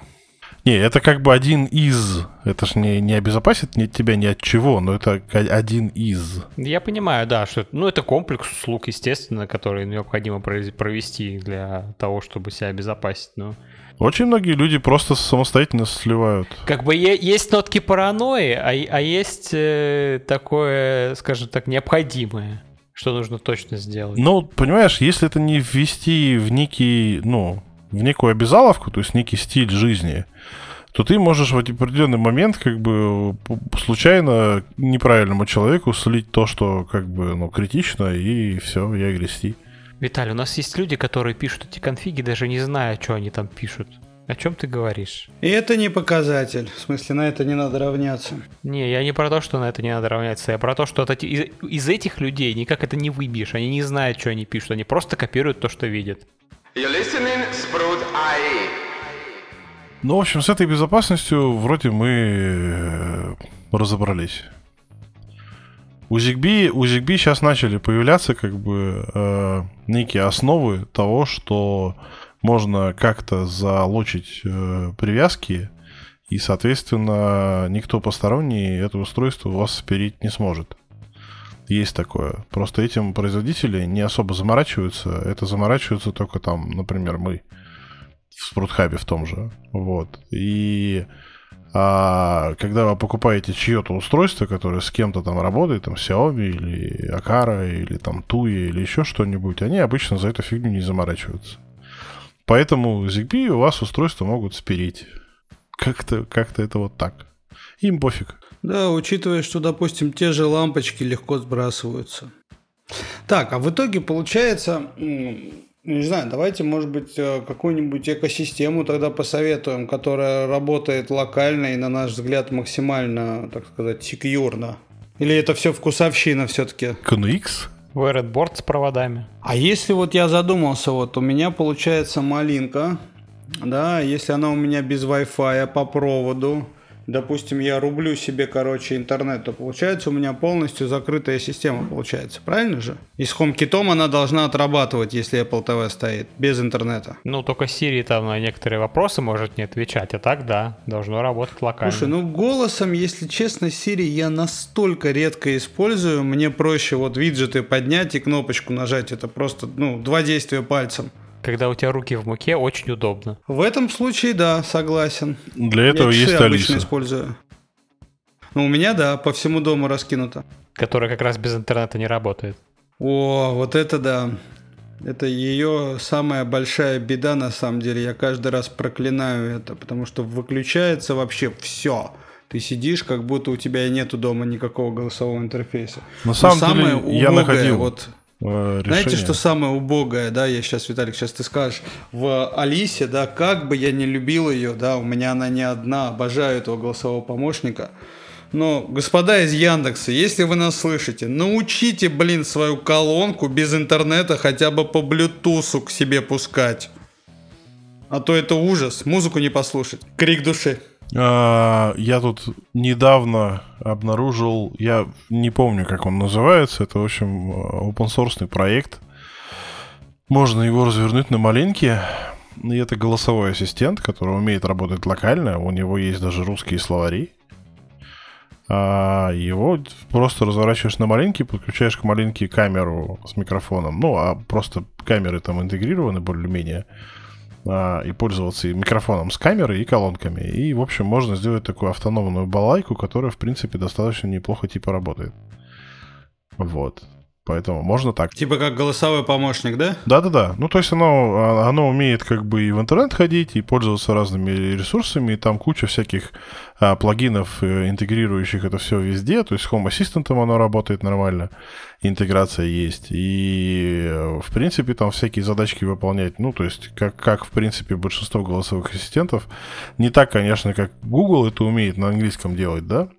Не, это как бы один из. Это ж не, не обезопасит ни тебя ни от чего, но это один из. Я понимаю, да, что ну, это комплекс услуг, естественно, который необходимо провести для того, чтобы себя обезопасить. Но... Очень многие люди просто самостоятельно сливают. Как бы есть нотки паранойи, а, а есть э, такое, скажем так, необходимое, что нужно точно сделать. Ну, понимаешь, если это не ввести в некий, ну, в некую обязаловку, то есть некий стиль жизни, то ты можешь в определенный момент как бы случайно неправильному человеку слить то, что как бы ну, критично, и все, я грести. Виталий, у нас есть люди, которые пишут эти конфиги, даже не зная, что они там пишут. О чем ты говоришь? И это не показатель. В смысле, на это не надо равняться. Не, я не про то, что на это не надо равняться. Я про то, что эти, из, из этих людей никак это не выбьешь. Они не знают, что они пишут. Они просто копируют то, что видят. You're listening, Sprout.ie. Ну, в общем, с этой безопасностью вроде мы э, разобрались. У ZigBee, у ZigBee сейчас начали появляться как бы э, некие основы того, что можно как-то залочить э, привязки, и, соответственно, никто посторонний это устройство у вас спереть не сможет. Есть такое. Просто этим производители не особо заморачиваются. Это заморачиваются только там, например, мы в Спрутхабе в том же. Вот. И А когда вы покупаете чье-то устройство, которое с кем-то там работает, там Xiaomi или Akara или там Tuya или еще что-нибудь, они обычно за эту фигню не заморачиваются. Поэтому ZigBee у вас устройства могут спереть. Как-то как это вот так. Им пофиг. Да, учитывая, что, допустим, те же лампочки легко сбрасываются. Так, а в итоге получается, не знаю, давайте, может быть, э, какую-нибудь экосистему тогда посоветуем, которая работает локально и, на наш взгляд, максимально, так сказать, секьюрно. Или это все вкусовщина все-таки? KNX? Redboard с проводами. А если вот я задумался, вот у меня получается малинка, да, если она у меня без Wi-Fi по проводу, допустим, я рублю себе, короче, интернет, то получается у меня полностью закрытая система получается, правильно же? И с HomeKit она должна отрабатывать, если Apple TV стоит, без интернета. Ну, только Siri там на некоторые вопросы может не отвечать, а так, да, должно работать локально. Слушай, ну голосом, если честно, Siri я настолько редко использую, мне проще вот виджеты поднять и кнопочку нажать, это просто, ну, два действия пальцем когда у тебя руки в муке, очень удобно. В этом случае, да, согласен. Для этого Я есть обычно Алиса. использую. Ну, у меня, да, по всему дому раскинуто. Которая как раз без интернета не работает. О, вот это да. Это ее самая большая беда, на самом деле. Я каждый раз проклинаю это, потому что выключается вообще все. Ты сидишь, как будто у тебя и нету дома никакого голосового интерфейса. На самом Но деле, убогое, я находил вот решение. Знаете, что самое убогое, да, я сейчас, Виталик, сейчас ты скажешь, в Алисе, да, как бы я не любил ее, да, у меня она не одна, обожаю этого голосового помощника, но, господа из Яндекса, если вы нас слышите, научите, блин, свою колонку без интернета хотя бы по блютусу к себе пускать. А то это ужас, музыку не послушать. Крик души. А, я тут недавно обнаружил, я не помню, как он называется, это, в общем, open source проект. Можно его развернуть на маленькие. И это голосовой ассистент, который умеет работать локально. У него есть даже русские словари. А его просто разворачиваешь на маленький, подключаешь к маленький камеру с микрофоном. Ну, а просто камеры там интегрированы более-менее. А, и пользоваться и микрофоном с камерой, и колонками. И, в общем, можно сделать такую автономную балайку, которая, в принципе, достаточно неплохо типа работает. Вот. Поэтому можно так. Типа как голосовой помощник, да? Да-да-да. Ну, то есть оно, а, оно умеет как бы и в интернет ходить, и пользоваться разными ресурсами, и там куча всяких а, плагинов, э, интегрирующих это все везде. То есть с Home Assistant оно работает нормально, интеграция есть. И, э, в принципе, там всякие задачки выполнять. Ну, то есть как, как в принципе, большинство голосовых ассистентов. Не так, конечно, как Google это умеет на английском делать, да?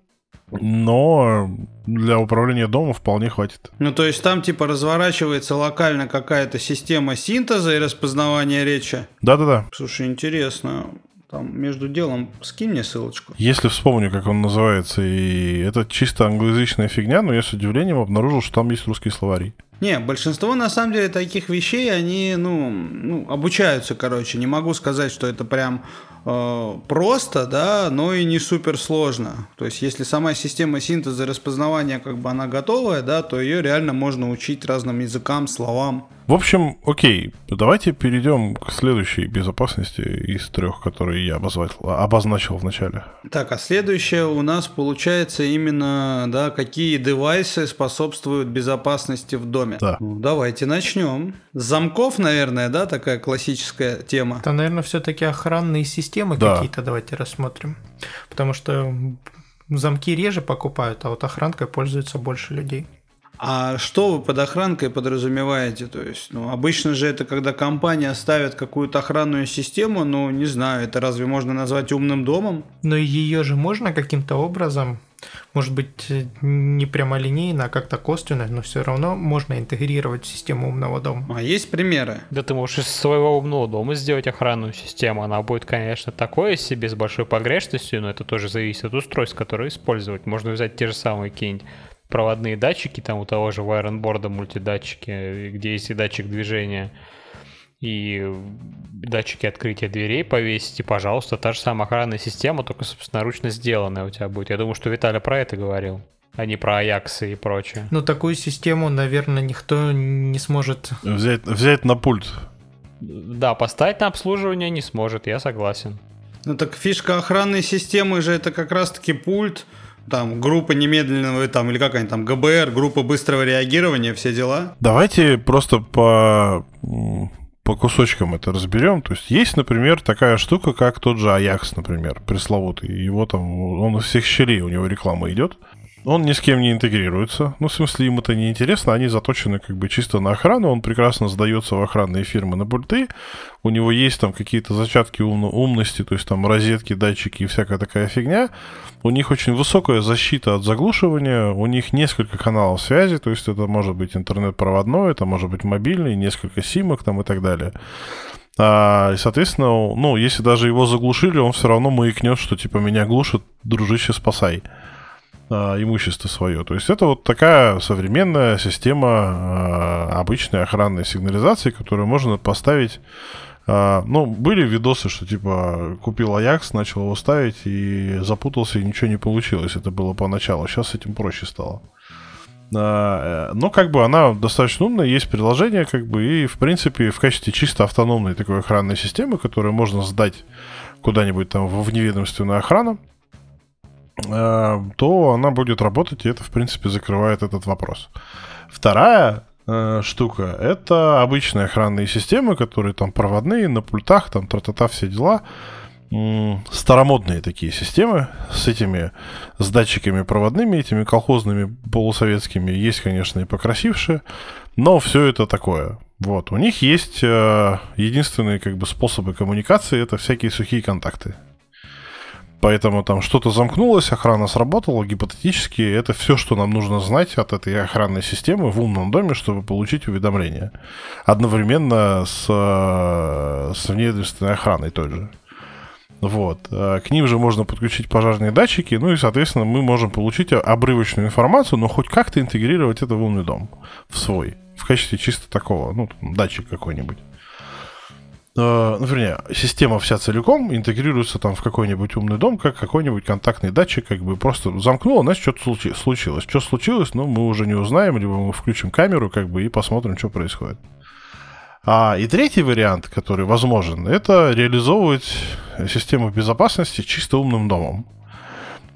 Но для управления домом вполне хватит. Ну, то есть там типа разворачивается локально какая-то система синтеза и распознавания речи? Да-да-да. Слушай, интересно. Там между делом скинь мне ссылочку. Если вспомню, как он называется, и это чисто англоязычная фигня, но я с удивлением обнаружил, что там есть русские словари. Не, большинство на самом деле таких вещей, они, ну, ну обучаются, короче. Не могу сказать, что это прям Э, просто, да, но и не супер сложно. То есть, если сама система синтеза распознавания, как бы она готовая, да, то ее реально можно учить разным языкам, словам. В общем, окей, давайте перейдем к следующей безопасности из трех, которые я обозначил, обозначил в начале. Так, а следующее у нас получается именно, да, какие девайсы способствуют безопасности в доме. Да. Ну, давайте начнем. С замков, наверное, да, такая классическая тема. Это, наверное, все-таки охранные системы да. какие-то давайте рассмотрим. Потому что замки реже покупают, а вот охранкой пользуются больше людей. А что вы под охранкой подразумеваете? То есть, ну, обычно же это когда компания ставит какую-то охранную систему, ну, не знаю, это разве можно назвать умным домом? Но ее же можно каким-то образом, может быть, не прямолинейно, а как-то косвенно, но все равно можно интегрировать в систему умного дома. А есть примеры? Да ты можешь из своего умного дома сделать охранную систему. Она будет, конечно, такое себе с большой погрешностью, но это тоже зависит от устройств, которые использовать. Можно взять те же самые какие-нибудь проводные датчики, там у того же Wirenboard мультидатчики, где есть и датчик движения, и датчики открытия дверей повесить, и, пожалуйста, та же самая охранная система, только собственноручно сделанная у тебя будет. Я думаю, что Виталий про это говорил а не про Аяксы и прочее. Ну, такую систему, наверное, никто не сможет... Взять, взять на пульт. Да, поставить на обслуживание не сможет, я согласен. Ну так фишка охранной системы же это как раз-таки пульт, там группа немедленного, там, или как они там, ГБР, группа быстрого реагирования, все дела. Давайте просто по, по кусочкам это разберем. То есть есть, например, такая штука, как тот же Аякс, например, пресловутый. Его там, он из всех щелей, у него реклама идет. Он ни с кем не интегрируется. Ну, в смысле, им это не интересно. Они заточены как бы чисто на охрану. Он прекрасно сдается в охранные фирмы на пульты. У него есть там какие-то зачатки ум- умности, то есть там розетки, датчики и всякая такая фигня. У них очень высокая защита от заглушивания. У них несколько каналов связи, то есть это может быть интернет проводной, это может быть мобильный, несколько симок там и так далее. А, и, соответственно, ну, если даже его заглушили, он все равно маякнет, что типа меня глушит, дружище, спасай а, имущество свое. То есть это вот такая современная система а, обычной охранной сигнализации, которую можно поставить а, ну, были видосы, что типа купил Аякс, начал его ставить и запутался, и ничего не получилось. Это было поначалу. Сейчас с этим проще стало. Э, но как бы она достаточно умная, есть приложение, как бы, и в принципе в качестве чисто автономной такой охранной системы, которую можно сдать куда-нибудь там в неведомственную охрану, то она будет работать, и это, в принципе, закрывает этот вопрос. Вторая э, штука — это обычные охранные системы, которые там проводные, на пультах, там тра-та-та, все дела. Старомодные такие системы с этими, с датчиками проводными, этими колхозными полусоветскими. Есть, конечно, и покрасившие, но все это такое. Вот, у них есть э, единственные как бы способы коммуникации, это всякие сухие контакты. Поэтому там что-то замкнулось, охрана сработала. Гипотетически это все, что нам нужно знать от этой охранной системы в умном доме, чтобы получить уведомление. Одновременно с, э, с внедомственной охраной той же. Вот. Э, к ним же можно подключить пожарные датчики, ну и, соответственно, мы можем получить обрывочную информацию, но хоть как-то интегрировать это в умный дом, в свой, в качестве чисто такого, ну, датчик какой-нибудь ну, вернее, система вся целиком интегрируется там в какой-нибудь умный дом, как какой-нибудь контактный датчик, как бы просто замкнуло, значит, что-то случи- случилось. Что случилось, ну, мы уже не узнаем, либо мы включим камеру, как бы, и посмотрим, что происходит. А, и третий вариант, который возможен, это реализовывать систему безопасности чисто умным домом.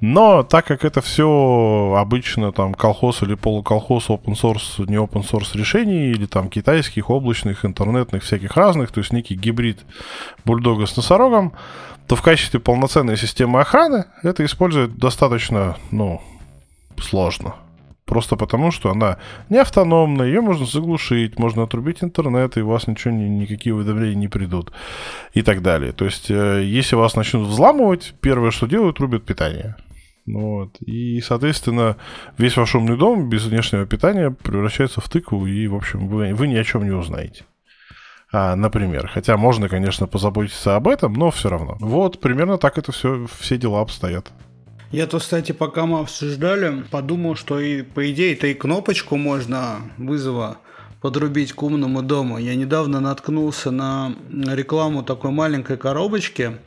Но так как это все обычно там колхоз или полуколхоз, open source, не open source решений, или там китайских, облачных, интернетных, всяких разных, то есть некий гибрид бульдога с носорогом, то в качестве полноценной системы охраны это использовать достаточно, ну, сложно. Просто потому, что она не автономная, ее можно заглушить, можно отрубить интернет, и у вас ничего, никакие уведомления не придут. И так далее. То есть, э, если вас начнут взламывать, первое, что делают, рубят питание. Вот. И, соответственно, весь ваш умный дом без внешнего питания превращается в тыкву, и, в общем, вы, вы ни о чем не узнаете. А, например. Хотя можно, конечно, позаботиться об этом, но все равно. Вот, примерно так это все, все дела обстоят. Я то, кстати, пока мы обсуждали, подумал, что и по идее-то и кнопочку можно вызова подрубить к умному дому. Я недавно наткнулся на рекламу такой маленькой коробочки,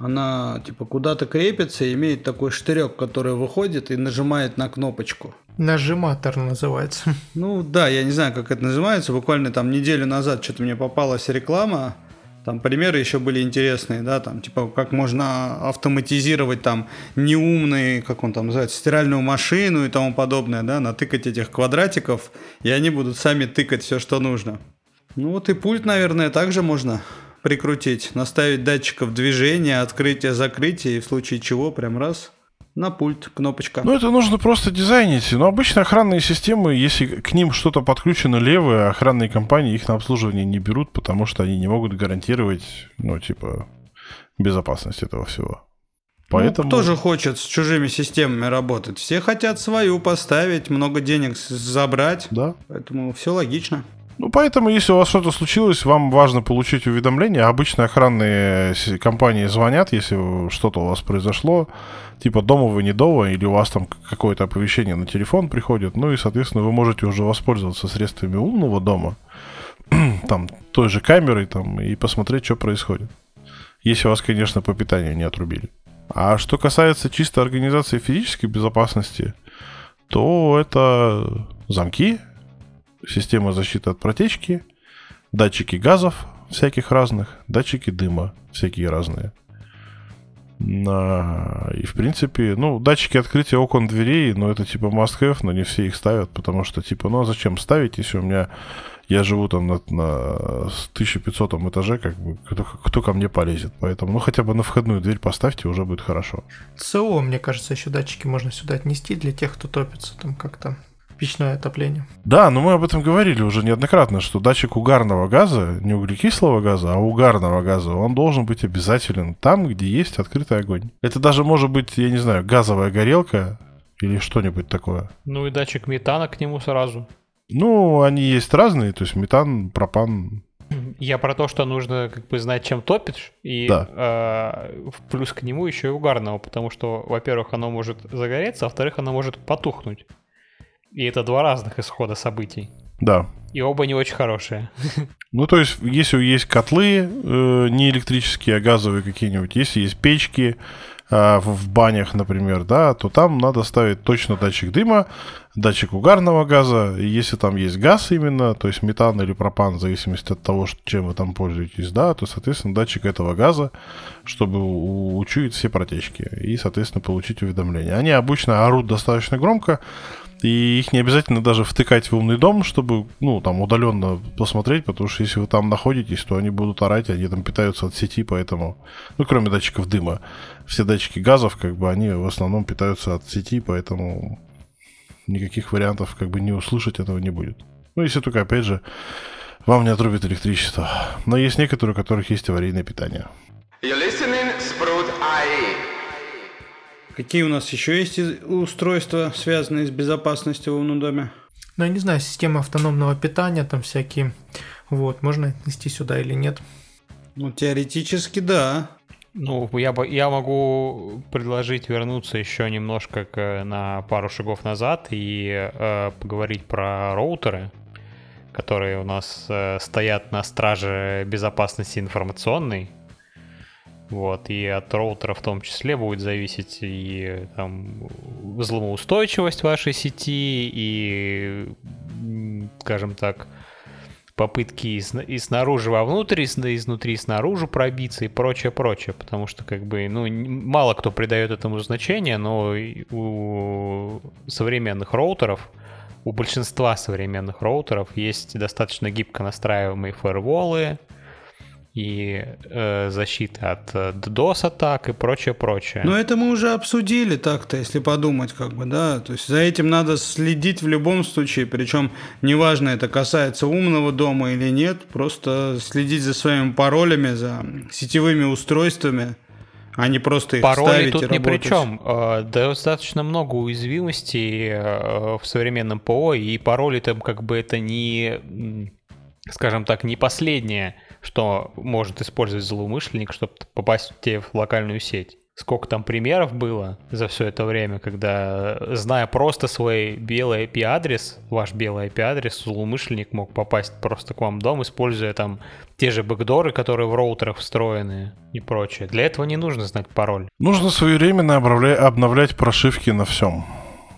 она типа куда-то крепится и имеет такой штырек, который выходит и нажимает на кнопочку. Нажиматор называется. Ну да, я не знаю, как это называется. Буквально там неделю назад что-то мне попалась реклама. Там примеры еще были интересные, да, там, типа, как можно автоматизировать там неумные, как он там называется, стиральную машину и тому подобное, да, натыкать этих квадратиков, и они будут сами тыкать все, что нужно. Ну вот и пульт, наверное, также можно прикрутить, наставить датчиков движения, открытия, закрытия, и в случае чего прям раз на пульт, кнопочка. Ну, это нужно просто дизайнить. Но обычно охранные системы, если к ним что-то подключено левое, охранные компании их на обслуживание не берут, потому что они не могут гарантировать, ну, типа, безопасность этого всего. Ну, Поэтому... Ну, кто же хочет с чужими системами работать? Все хотят свою поставить, много денег забрать. Да. Поэтому все логично. Ну, поэтому, если у вас что-то случилось, вам важно получить уведомление. Обычно охранные компании звонят, если что-то у вас произошло. Типа дома вы не дома, или у вас там какое-то оповещение на телефон приходит. Ну и, соответственно, вы можете уже воспользоваться средствами умного дома, там, той же камерой, там, и посмотреть, что происходит. Если вас, конечно, по питанию не отрубили. А что касается чисто организации физической безопасности, то это замки, система защиты от протечки, датчики газов всяких разных, датчики дыма всякие разные. И, в принципе, ну, датчики открытия окон дверей, ну, это типа must-have, но не все их ставят, потому что, типа, ну, а зачем ставить, если у меня... Я живу там на, на 1500 этаже, как бы, кто, кто ко мне полезет. Поэтому, ну, хотя бы на входную дверь поставьте, уже будет хорошо. СО, мне кажется, еще датчики можно сюда отнести для тех, кто топится там как-то печное отопление. Да, но мы об этом говорили уже неоднократно, что датчик угарного газа, не углекислого газа, а угарного газа, он должен быть обязателен там, где есть открытый огонь. Это даже может быть, я не знаю, газовая горелка или что-нибудь такое. Ну и датчик метана к нему сразу. Ну, они есть разные, то есть метан, пропан, я про то, что нужно как бы знать, чем топишь, и да. э, плюс к нему еще и угарного, потому что, во-первых, оно может загореться, а во-вторых, оно может потухнуть. И это два разных исхода событий. Да. И оба не очень хорошие. Ну, то есть, если есть котлы, э, не электрические, а газовые какие-нибудь, если есть печки э, в, банях, например, да, то там надо ставить точно датчик дыма, датчик угарного газа. И если там есть газ именно, то есть метан или пропан, в зависимости от того, чем вы там пользуетесь, да, то, соответственно, датчик этого газа, чтобы учуять все протечки и, соответственно, получить уведомления. Они обычно орут достаточно громко, и их не обязательно даже втыкать в умный дом, чтобы, ну, там, удаленно посмотреть, потому что если вы там находитесь, то они будут орать, они там питаются от сети, поэтому, ну, кроме датчиков дыма, все датчики газов, как бы, они в основном питаются от сети, поэтому никаких вариантов, как бы, не услышать этого не будет. Ну, если только, опять же, вам не отрубит электричество. Но есть некоторые, у которых есть аварийное питание. You're listening, Sprout IE. Какие у нас еще есть устройства, связанные с безопасностью в умном доме? Ну, я не знаю, система автономного питания, там всякие. Вот, можно отнести сюда или нет? Ну, теоретически, да. Ну, я, я могу предложить вернуться еще немножко к, на пару шагов назад и э, поговорить про роутеры, которые у нас э, стоят на страже безопасности информационной. Вот, и от роутера в том числе будет зависеть и там взломоустойчивость вашей сети, и, скажем так, попытки и, снаружи вовнутрь, и изнутри снаружи пробиться и прочее, прочее. Потому что, как бы, ну, мало кто придает этому значение, но у современных роутеров, у большинства современных роутеров есть достаточно гибко настраиваемые фаерволы, и э, защита от э, DDoS атак и прочее, прочее. Но это мы уже обсудили так-то, если подумать, как бы, да. То есть за этим надо следить в любом случае, причем неважно, это касается умного дома или нет, просто следить за своими паролями, за сетевыми устройствами а не просто их Пароли ставить тут и ни работать. при чем. Э, достаточно много уязвимостей э, в современном ПО, и пароли там как бы это не, скажем так, не последнее что может использовать злоумышленник, чтобы попасть в тебе в локальную сеть. Сколько там примеров было за все это время, когда, зная просто свой белый IP-адрес, ваш белый IP-адрес, злоумышленник мог попасть просто к вам в дом, используя там те же бэкдоры, которые в роутерах встроены и прочее. Для этого не нужно знать пароль. Нужно своевременно обновлять прошивки на всем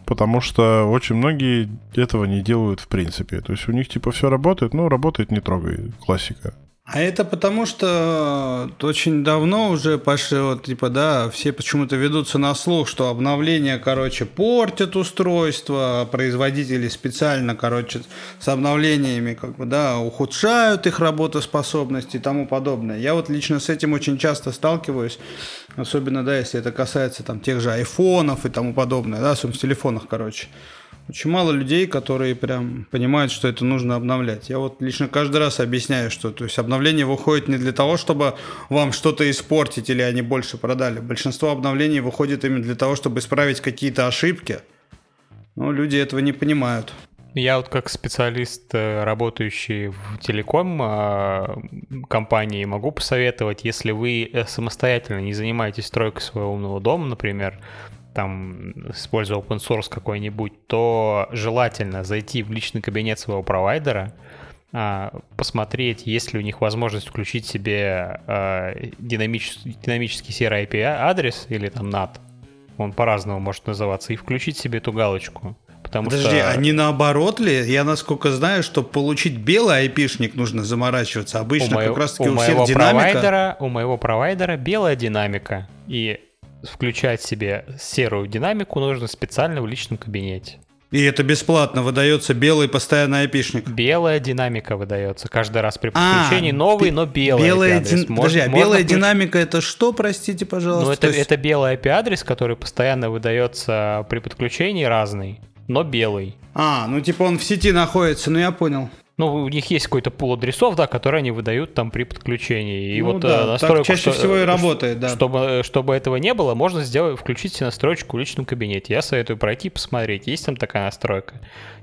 потому что очень многие этого не делают в принципе. То есть у них типа все работает, ну работает, не трогай, классика. А это потому, что очень давно уже пошли, вот, типа, да, все почему-то ведутся на слух, что обновления, короче, портят устройство, производители специально, короче, с обновлениями, как бы, да, ухудшают их работоспособность и тому подобное. Я вот лично с этим очень часто сталкиваюсь, особенно, да, если это касается там тех же айфонов и тому подобное, да, особенно в телефонах, короче очень мало людей, которые прям понимают, что это нужно обновлять. Я вот лично каждый раз объясняю, что то есть обновление выходит не для того, чтобы вам что-то испортить или они больше продали. Большинство обновлений выходит именно для того, чтобы исправить какие-то ошибки. Но люди этого не понимают. Я вот как специалист, э, работающий в телеком а, компании, могу посоветовать, если вы э, самостоятельно не занимаетесь стройкой своего умного дома, например, там, используя open source какой-нибудь, то желательно зайти в личный кабинет своего провайдера, а, посмотреть, есть ли у них возможность включить себе а, динамический, серый IP-адрес или там NAT, он по-разному может называться, и включить себе эту галочку. Потому Подожди, что... а не наоборот ли? Я насколько знаю, чтобы получить белый айпишник нужно заморачиваться. Обычно у моего, как раз таки у, у моего всех динамика. Провайдера, у моего провайдера белая динамика. И включать себе серую динамику нужно специально в личном кабинете. И это бесплатно выдается белый постоянный айпишник. Белая динамика выдается каждый раз при подключении. А, новый, но белый белая IP-адрес. Дин... Подожди, а белая включ... динамика это что, простите, пожалуйста? Ну, это, есть... это белый IP-адрес, который постоянно выдается при подключении разный, но белый. А, ну типа он в сети находится, ну я понял. Ну, у них есть какой-то пул адресов, да, которые они выдают там при подключении. И ну, вот да, настройку, так чаще что, всего и работает, да. Чтобы, чтобы этого не было, можно сделать, включить себе настройку в личном кабинете. Я советую пройти и посмотреть, есть там такая настройка.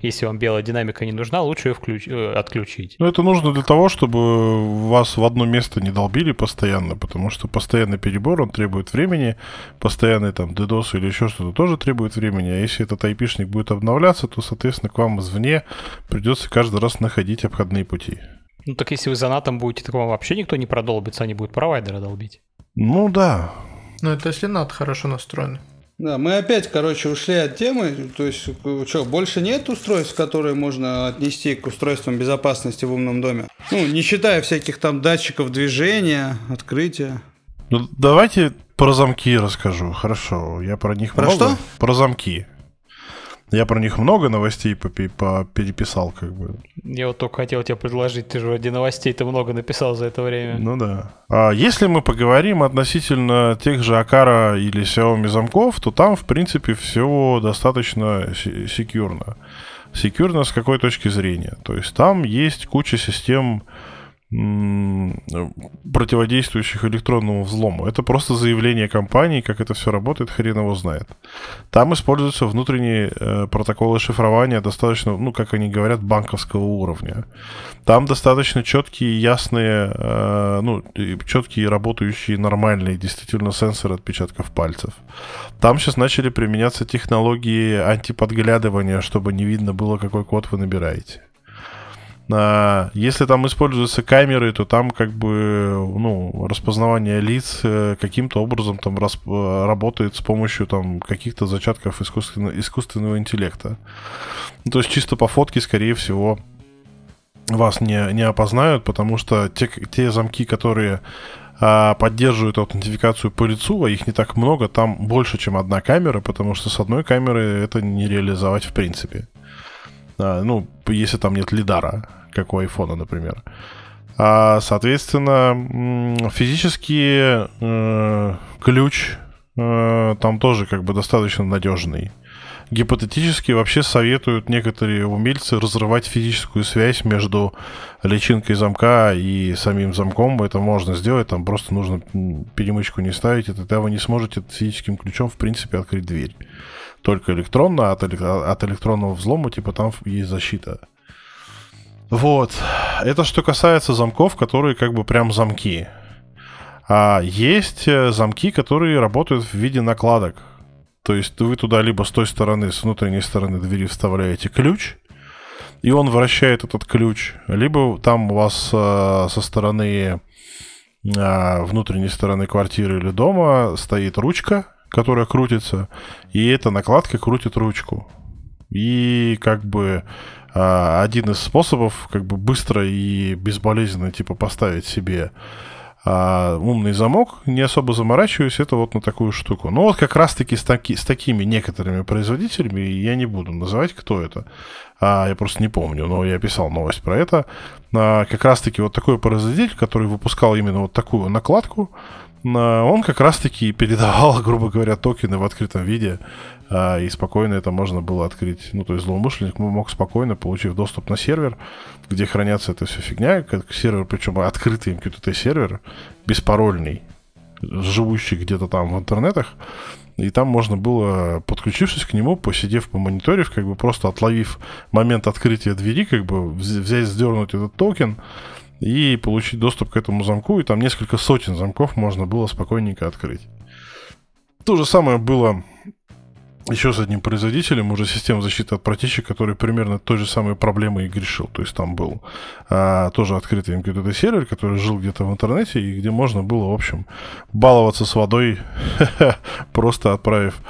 Если вам белая динамика не нужна, лучше ее включ... Э, отключить. Ну, это нужно для того, чтобы вас в одно место не долбили постоянно, потому что постоянный перебор, он требует времени, постоянный там DDoS или еще что-то тоже требует времени, а если этот айпишник будет обновляться, то, соответственно, к вам извне придется каждый раз находить обходные пути. Ну, так если вы за натом будете, то к вам вообще никто не продолбится, они будут провайдера долбить. Ну, да. Ну, это если нат хорошо настроен. Да, мы опять, короче, ушли от темы. То есть, что, больше нет устройств, которые можно отнести к устройствам безопасности в умном доме? Ну, не считая всяких там датчиков движения, открытия. Ну, давайте про замки расскажу. Хорошо, я про них про много. Что? Про замки. Я про них много новостей переписал, как бы. Я вот только хотел тебе предложить, ты же вроде новостей ты много написал за это время. Ну да. А если мы поговорим относительно тех же Акара или Xiaomi замков, то там, в принципе, все достаточно секьюрно. Секьюрно с какой точки зрения? То есть там есть куча систем противодействующих электронному взлому. Это просто заявление компании, как это все работает, хрен его знает. Там используются внутренние э, протоколы шифрования достаточно, ну, как они говорят, банковского уровня. Там достаточно четкие, ясные, э, ну, четкие, работающие, нормальные, действительно, сенсоры отпечатков пальцев. Там сейчас начали применяться технологии антиподглядывания, чтобы не видно было, какой код вы набираете. А, если там используются камеры, то там как бы ну, распознавание лиц э, каким-то образом там расп- работает с помощью там каких-то зачатков искусственно- искусственного интеллекта. Ну, то есть чисто по фотке, скорее всего, вас не, не опознают, потому что те, те замки, которые а, поддерживают аутентификацию по лицу, а их не так много, там больше, чем одна камера, потому что с одной камеры это не реализовать в принципе. А, ну, если там нет лидара как у айфона, например. А, соответственно, физический э, ключ э, там тоже как бы достаточно надежный. Гипотетически вообще советуют некоторые умельцы разрывать физическую связь между личинкой замка и самим замком. Это можно сделать, там просто нужно перемычку не ставить, и тогда вы не сможете физическим ключом в принципе открыть дверь. Только электронно, а от электронного взлома типа там есть защита. Вот. Это что касается замков, которые как бы прям замки. А есть э, замки, которые работают в виде накладок. То есть вы туда либо с той стороны, с внутренней стороны двери вставляете ключ, и он вращает этот ключ, либо там у вас э, со стороны э, внутренней стороны квартиры или дома стоит ручка, которая крутится, и эта накладка крутит ручку. И как бы один из способов как бы быстро и безболезненно типа поставить себе а, умный замок, не особо заморачиваюсь, это вот на такую штуку. Но вот как раз-таки с, таки, с такими некоторыми производителями, я не буду называть, кто это, а, я просто не помню, но я писал новость про это, а, как раз-таки вот такой производитель, который выпускал именно вот такую накладку, а, он как раз-таки передавал, грубо говоря, токены в открытом виде а, и спокойно это можно было открыть. Ну, то есть злоумышленник мог спокойно, получив доступ на сервер, где хранятся эта вся фигня, как сервер, причем открытый MQTT сервер, беспарольный, живущий где-то там в интернетах, и там можно было, подключившись к нему, посидев, помониторив, как бы просто отловив момент открытия двери, как бы взять, сдернуть этот токен и получить доступ к этому замку, и там несколько сотен замков можно было спокойненько открыть. То же самое было еще с одним производителем уже система защиты от протечек, который примерно той же самой проблемой и грешил. То есть там был а, тоже открытый MQTT сервер, который жил где-то в интернете, и где можно было, в общем, баловаться с водой, просто отправив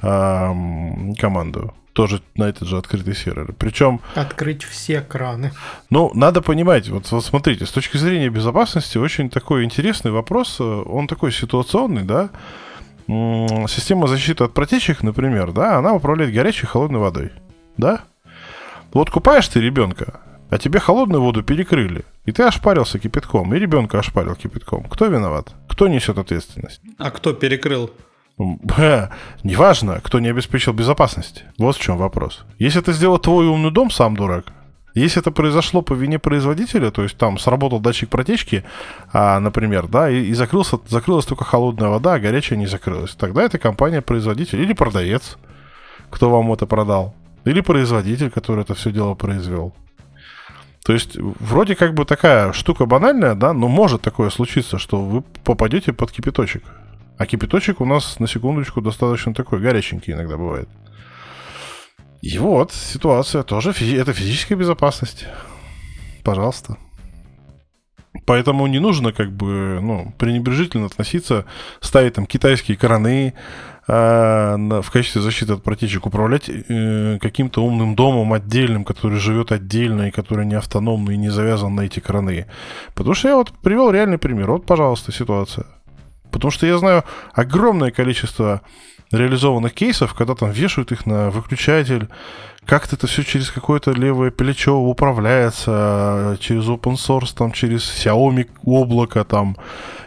команду тоже на этот же открытый сервер. Причем... Открыть все краны. Ну, надо понимать, вот, вот смотрите, с точки зрения безопасности очень такой интересный вопрос, он такой ситуационный, да, система защиты от протечек, например, да, она управляет горячей и холодной водой. Да? Вот купаешь ты ребенка, а тебе холодную воду перекрыли, и ты ошпарился кипятком, и ребенка ошпарил кипятком. Кто виноват? Кто несет ответственность? А кто перекрыл? Неважно, кто не обеспечил безопасность. Вот в чем вопрос. Если ты сделал твой умный дом, сам дурак. Если это произошло по вине производителя, то есть там сработал датчик протечки, а, например, да, и, и закрылся, закрылась только холодная вода, а горячая не закрылась, тогда это компания-производитель или продавец, кто вам это продал, или производитель, который это все дело произвел. То есть вроде как бы такая штука банальная, да, но может такое случиться, что вы попадете под кипяточек. А кипяточек у нас, на секундочку, достаточно такой горяченький иногда бывает. И вот ситуация тоже, физи- это физическая безопасность. Пожалуйста. Поэтому не нужно как бы ну, пренебрежительно относиться, ставить там китайские краны э, в качестве защиты от протечек, управлять э, каким-то умным домом отдельным, который живет отдельно и который не автономный и не завязан на эти краны. Потому что я вот привел реальный пример. Вот, пожалуйста, ситуация. Потому что я знаю огромное количество реализованных кейсов, когда там вешают их на выключатель, как-то это все через какое-то левое плечо управляется, через open source, там, через Xiaomi облако там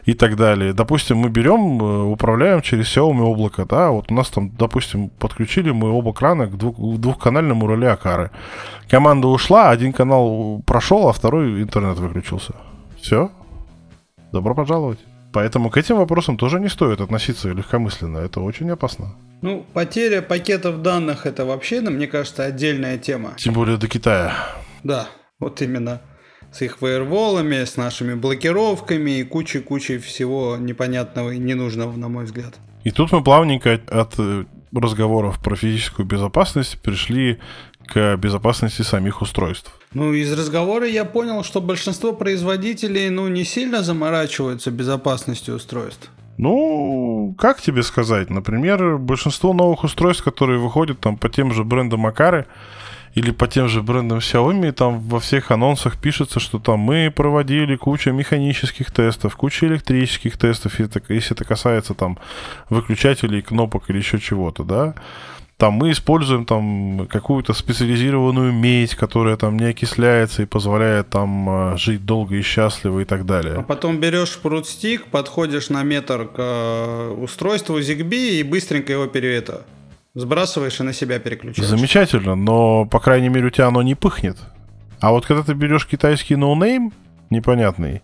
и так далее. Допустим, мы берем, э, управляем через Xiaomi облако, да, вот у нас там, допустим, подключили мы оба крана к двух, двухканальному реле Акары. Команда ушла, один канал прошел, а второй интернет выключился. Все. Добро пожаловать. Поэтому к этим вопросам тоже не стоит относиться легкомысленно. Это очень опасно. Ну, потеря пакетов данных это вообще, ну, мне кажется, отдельная тема. Тем более до Китая. Да, вот именно с их фаерволами, с нашими блокировками и кучей-кучей всего непонятного и ненужного, на мой взгляд. И тут мы плавненько от э, разговоров про физическую безопасность пришли к безопасности самих устройств. Ну, из разговора я понял, что большинство производителей, ну, не сильно заморачиваются безопасностью устройств. Ну, как тебе сказать? Например, большинство новых устройств, которые выходят там по тем же брендам Акары или по тем же брендам Xiaomi, там во всех анонсах пишется, что там мы проводили кучу механических тестов, кучу электрических тестов, если это касается там выключателей, кнопок или еще чего-то, да там мы используем там какую-то специализированную медь, которая там не окисляется и позволяет там а, жить долго и счастливо и так далее. А потом берешь прут-стик, подходишь на метр к э, устройству ZigBee и быстренько его перевета сбрасываешь и на себя переключаешь. Замечательно, но, по крайней мере, у тебя оно не пыхнет. А вот когда ты берешь китайский no name, непонятный,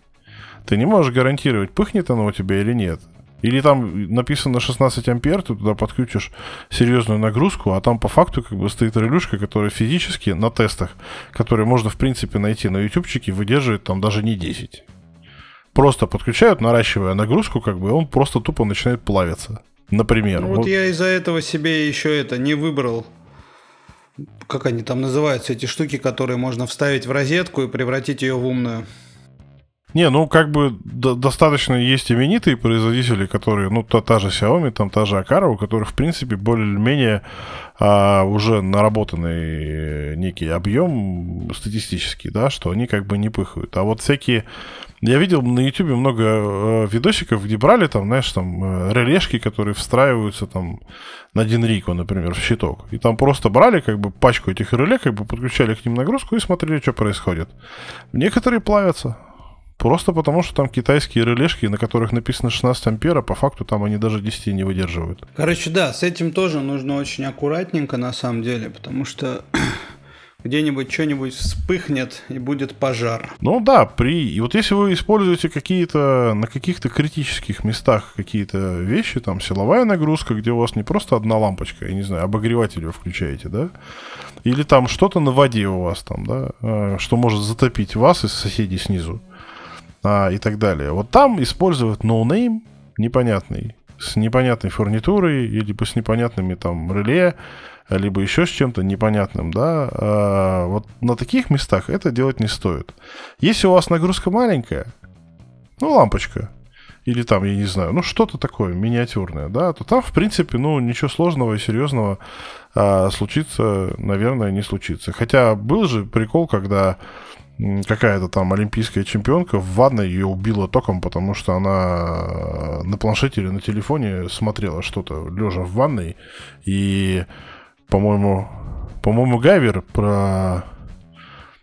ты не можешь гарантировать, пыхнет оно у тебя или нет. Или там написано 16 ампер, ты туда подключишь серьезную нагрузку, а там по факту как бы стоит релюшка, которая физически на тестах, которые можно в принципе найти на ютубчике, выдерживает там даже не 10. Просто подключают, наращивая нагрузку, как бы, он просто тупо начинает плавиться. Например. Ну, вот, вот я из-за этого себе еще это не выбрал как они там называются, эти штуки, которые можно вставить в розетку и превратить ее в умную. Не, ну как бы до- достаточно есть именитые производители, которые, ну та, та же Xiaomi, там та же Akara, у которых в принципе более-менее а, уже наработанный некий объем статистический, да, что они как бы не пыхают. А вот всякие я видел на YouTube много э, видосиков, где брали там, знаешь, там э, релешки, которые встраиваются там на Динрико, например, в щиток. И там просто брали как бы пачку этих реле, как бы подключали к ним нагрузку и смотрели, что происходит. Некоторые плавятся. Просто потому, что там китайские релешки, на которых написано 16 ампера, по факту там они даже 10 не выдерживают. Короче, да, с этим тоже нужно очень аккуратненько на самом деле, потому что где-нибудь что-нибудь вспыхнет и будет пожар. Ну да, при... И вот если вы используете какие-то на каких-то критических местах какие-то вещи, там силовая нагрузка, где у вас не просто одна лампочка, я не знаю, обогреватель вы включаете, да? Или там что-то на воде у вас там, да, э, что может затопить вас и соседей снизу а, и так далее. Вот там использовать no name непонятный, с непонятной фурнитурой, либо с непонятными там реле, либо еще с чем-то непонятным, да, а, вот на таких местах это делать не стоит. Если у вас нагрузка маленькая, ну, лампочка, или там, я не знаю, ну, что-то такое миниатюрное, да, то там, в принципе, ну, ничего сложного и серьезного а, случиться, наверное, не случится. Хотя был же прикол, когда какая-то там олимпийская чемпионка в ванной ее убила током, потому что она на планшете или на телефоне смотрела что-то лежа в ванной. И, по-моему, по-моему, Гайвер про...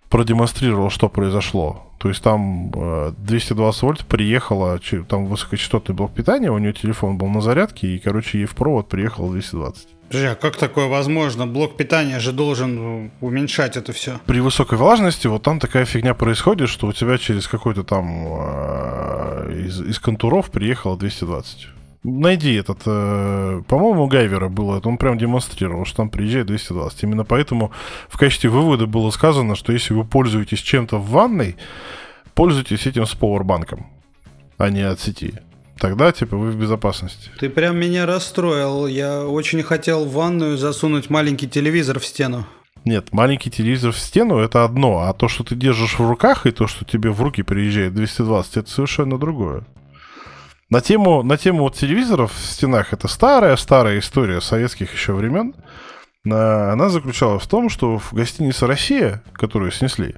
продемонстрировал, что произошло. То есть там 220 э, вольт приехала, там высокочастотный блок питания, у нее телефон был на зарядке, и, короче, ей в провод приехало 220. Подожди, а как такое возможно? Блок питания же должен уменьшать это все. При высокой влажности вот там такая фигня происходит, что у тебя через какой-то там э, из, из контуров приехало 220. Найди этот, э, по-моему, Гайвера было, он прям демонстрировал, что там приезжает 220. Именно поэтому в качестве вывода было сказано, что если вы пользуетесь чем-то в ванной, пользуйтесь этим с пауэрбанком, а не от сети тогда, типа, вы в безопасности. Ты прям меня расстроил. Я очень хотел в ванную засунуть маленький телевизор в стену. Нет, маленький телевизор в стену это одно, а то, что ты держишь в руках, и то, что тебе в руки приезжает 220, это совершенно другое. На тему, на тему вот телевизоров в стенах, это старая-старая история советских еще времен. Она заключалась в том, что в гостинице «Россия», которую снесли,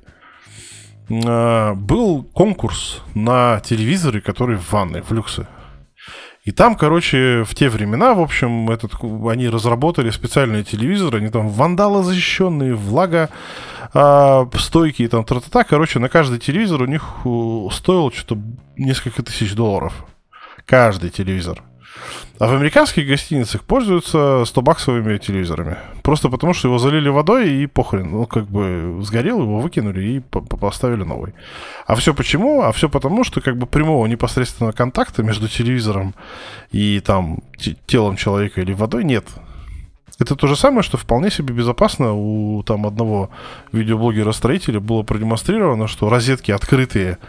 был конкурс на телевизоры, которые в ванной, в люксы. И там, короче, в те времена, в общем, этот, они разработали специальные телевизоры, они там вандалозащищенные, влага а, стойкие, там тра-та-та. Короче, на каждый телевизор у них стоило что-то несколько тысяч долларов. Каждый телевизор. А в американских гостиницах пользуются 100-баксовыми телевизорами. Просто потому, что его залили водой и похрен. Ну, как бы сгорел, его выкинули и поставили новый. А все почему? А все потому, что как бы прямого непосредственного контакта между телевизором и там телом человека или водой нет. Это то же самое, что вполне себе безопасно у там одного видеоблогера-строителя было продемонстрировано, что розетки открытые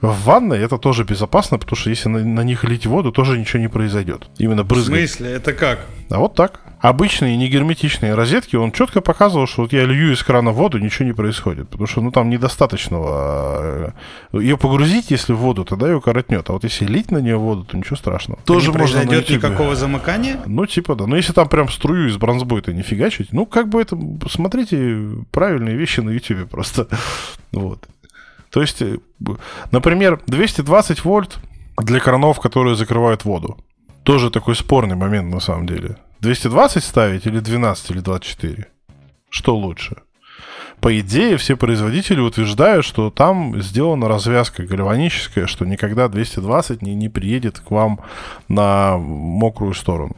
в ванной это тоже безопасно, потому что если на, на них лить воду, тоже ничего не произойдет. Именно брызгать. В смысле? Это как? А вот так. Обычные негерметичные розетки, он четко показывал, что вот я лью из крана воду, ничего не происходит. Потому что, ну, там недостаточного... Э, ее погрузить, если в воду, тогда ее коротнет. А вот если лить на нее воду, то ничего страшного. Тоже не можно произойдет никакого замыкания? Ну, типа, да. Но если там прям струю из бронзбойта не фигачить, ну, как бы это... Смотрите правильные вещи на YouTube просто. Вот. То есть, э, например, 220 вольт для кранов, которые закрывают воду. Тоже такой спорный момент на самом деле. 220 ставить или 12 или 24? Что лучше? По идее, все производители утверждают, что там сделана развязка гальваническая, что никогда 220 не, не приедет к вам на мокрую сторону.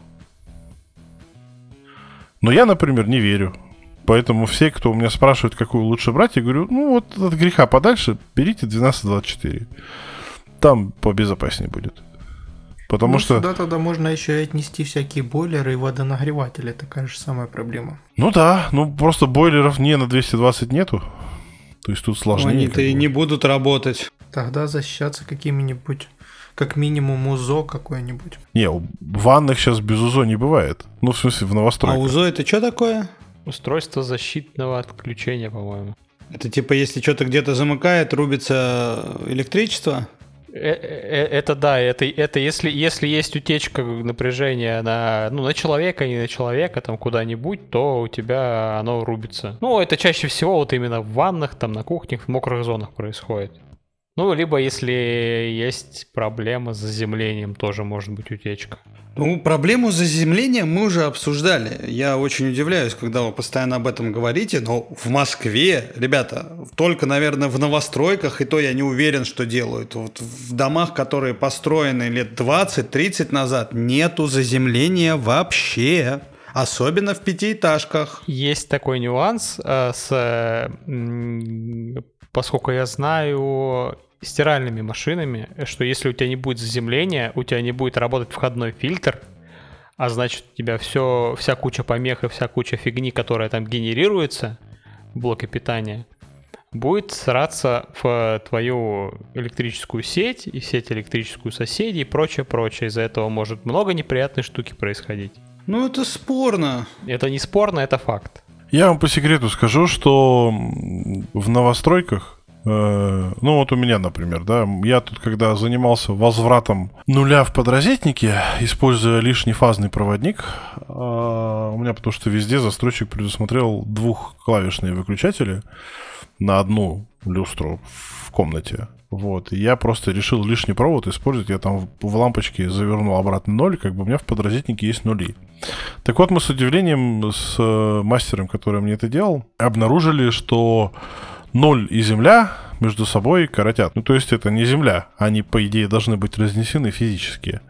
Но я, например, не верю. Поэтому все, кто у меня спрашивает, какую лучше брать, я говорю, ну вот от греха подальше берите 1224. Там побезопаснее будет. Потому ну, что... Сюда тогда можно еще и отнести всякие бойлеры и водонагреватели. Такая же самая проблема. Ну да, ну просто бойлеров не на 220 нету. То есть тут сложнее. Они-то и не будут работать. Тогда защищаться какими-нибудь как минимум УЗО какое-нибудь. Не, в ваннах сейчас без УЗО не бывает. Ну, в смысле, в новостройках. А УЗО это что такое? Устройство защитного отключения, по-моему. Это типа, если что-то где-то замыкает, рубится электричество? Э, э, это да, это, это если, если есть утечка напряжения на, ну, на человека, не на человека, там куда-нибудь, то у тебя оно рубится. Ну, это чаще всего вот именно в ваннах, там на кухнях, в мокрых зонах происходит. Ну, либо если есть проблема с заземлением, тоже может быть утечка. Ну, проблему с заземлением мы уже обсуждали. Я очень удивляюсь, когда вы постоянно об этом говорите, но в Москве, ребята, только, наверное, в новостройках, и то я не уверен, что делают. Вот в домах, которые построены лет 20-30 назад, нету заземления вообще. Особенно в пятиэтажках. Есть такой нюанс э, с, поскольку я знаю, стиральными машинами, что если у тебя не будет заземления, у тебя не будет работать входной фильтр, а значит у тебя все, вся куча помех и вся куча фигни, которая там генерируется в блоке питания, будет сраться в твою электрическую сеть и сеть электрическую соседей и прочее, прочее. Из-за этого может много неприятной штуки происходить. Ну, это спорно. Это не спорно, это факт. Я вам по секрету скажу, что в новостройках ну вот у меня, например, да, я тут когда занимался возвратом нуля в подрозетнике, используя лишний фазный проводник, а, у меня потому что везде застройщик предусмотрел двухклавишные выключатели, на одну люстру в комнате. Вот, и я просто решил лишний провод использовать. Я там в лампочке завернул обратно ноль, как бы у меня в подрозетнике есть нули. Так вот, мы с удивлением с э, мастером, который мне это делал, обнаружили, что ноль и земля между собой коротят. Ну, то есть это не земля, они, по идее, должны быть разнесены физически.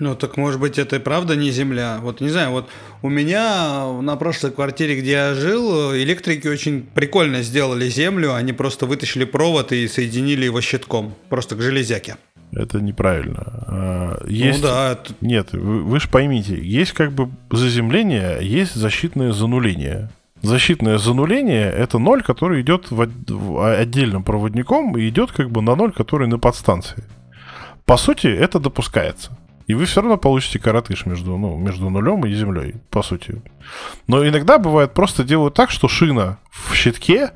Ну, так может быть, это и правда не земля. Вот, не знаю, вот у меня на прошлой квартире, где я жил, электрики очень прикольно сделали землю. Они просто вытащили провод и соединили его щитком. Просто к железяке. Это неправильно. А, есть... Ну да. Это... Нет, вы, вы же поймите, есть как бы заземление, есть защитное зануление. Защитное зануление – это ноль, который идет в, в отдельным проводником и идет как бы на ноль, который на подстанции. По сути, это допускается. И вы все равно получите коротыш между, ну, между нулем и землей, по сути. Но иногда бывает просто делают так, что шина в щитке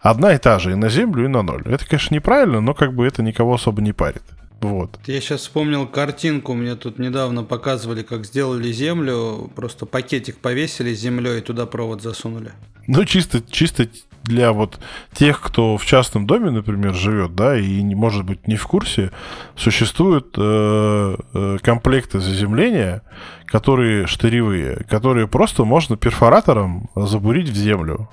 одна и та же и на землю, и на ноль. Это, конечно, неправильно, но как бы это никого особо не парит. Вот. Я сейчас вспомнил картинку, мне тут недавно показывали, как сделали землю, просто пакетик повесили с землей и туда провод засунули. Ну, чисто, чисто для вот тех, кто в частном доме, например, живет, да, и не может быть не в курсе, существуют э, э, комплекты заземления, которые штыревые, которые просто можно перфоратором забурить в землю.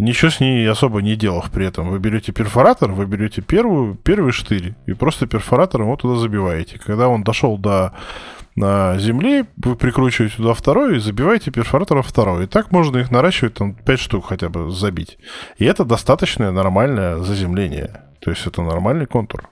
Ничего с ней особо не делав при этом. Вы берете перфоратор, вы берете первую, первый штырь и просто перфоратором вот туда забиваете. Когда он дошел до на земли, вы прикручиваете туда второй и забиваете перфоратором второй. И так можно их наращивать, там, 5 штук хотя бы забить. И это достаточное нормальное заземление. То есть это нормальный контур.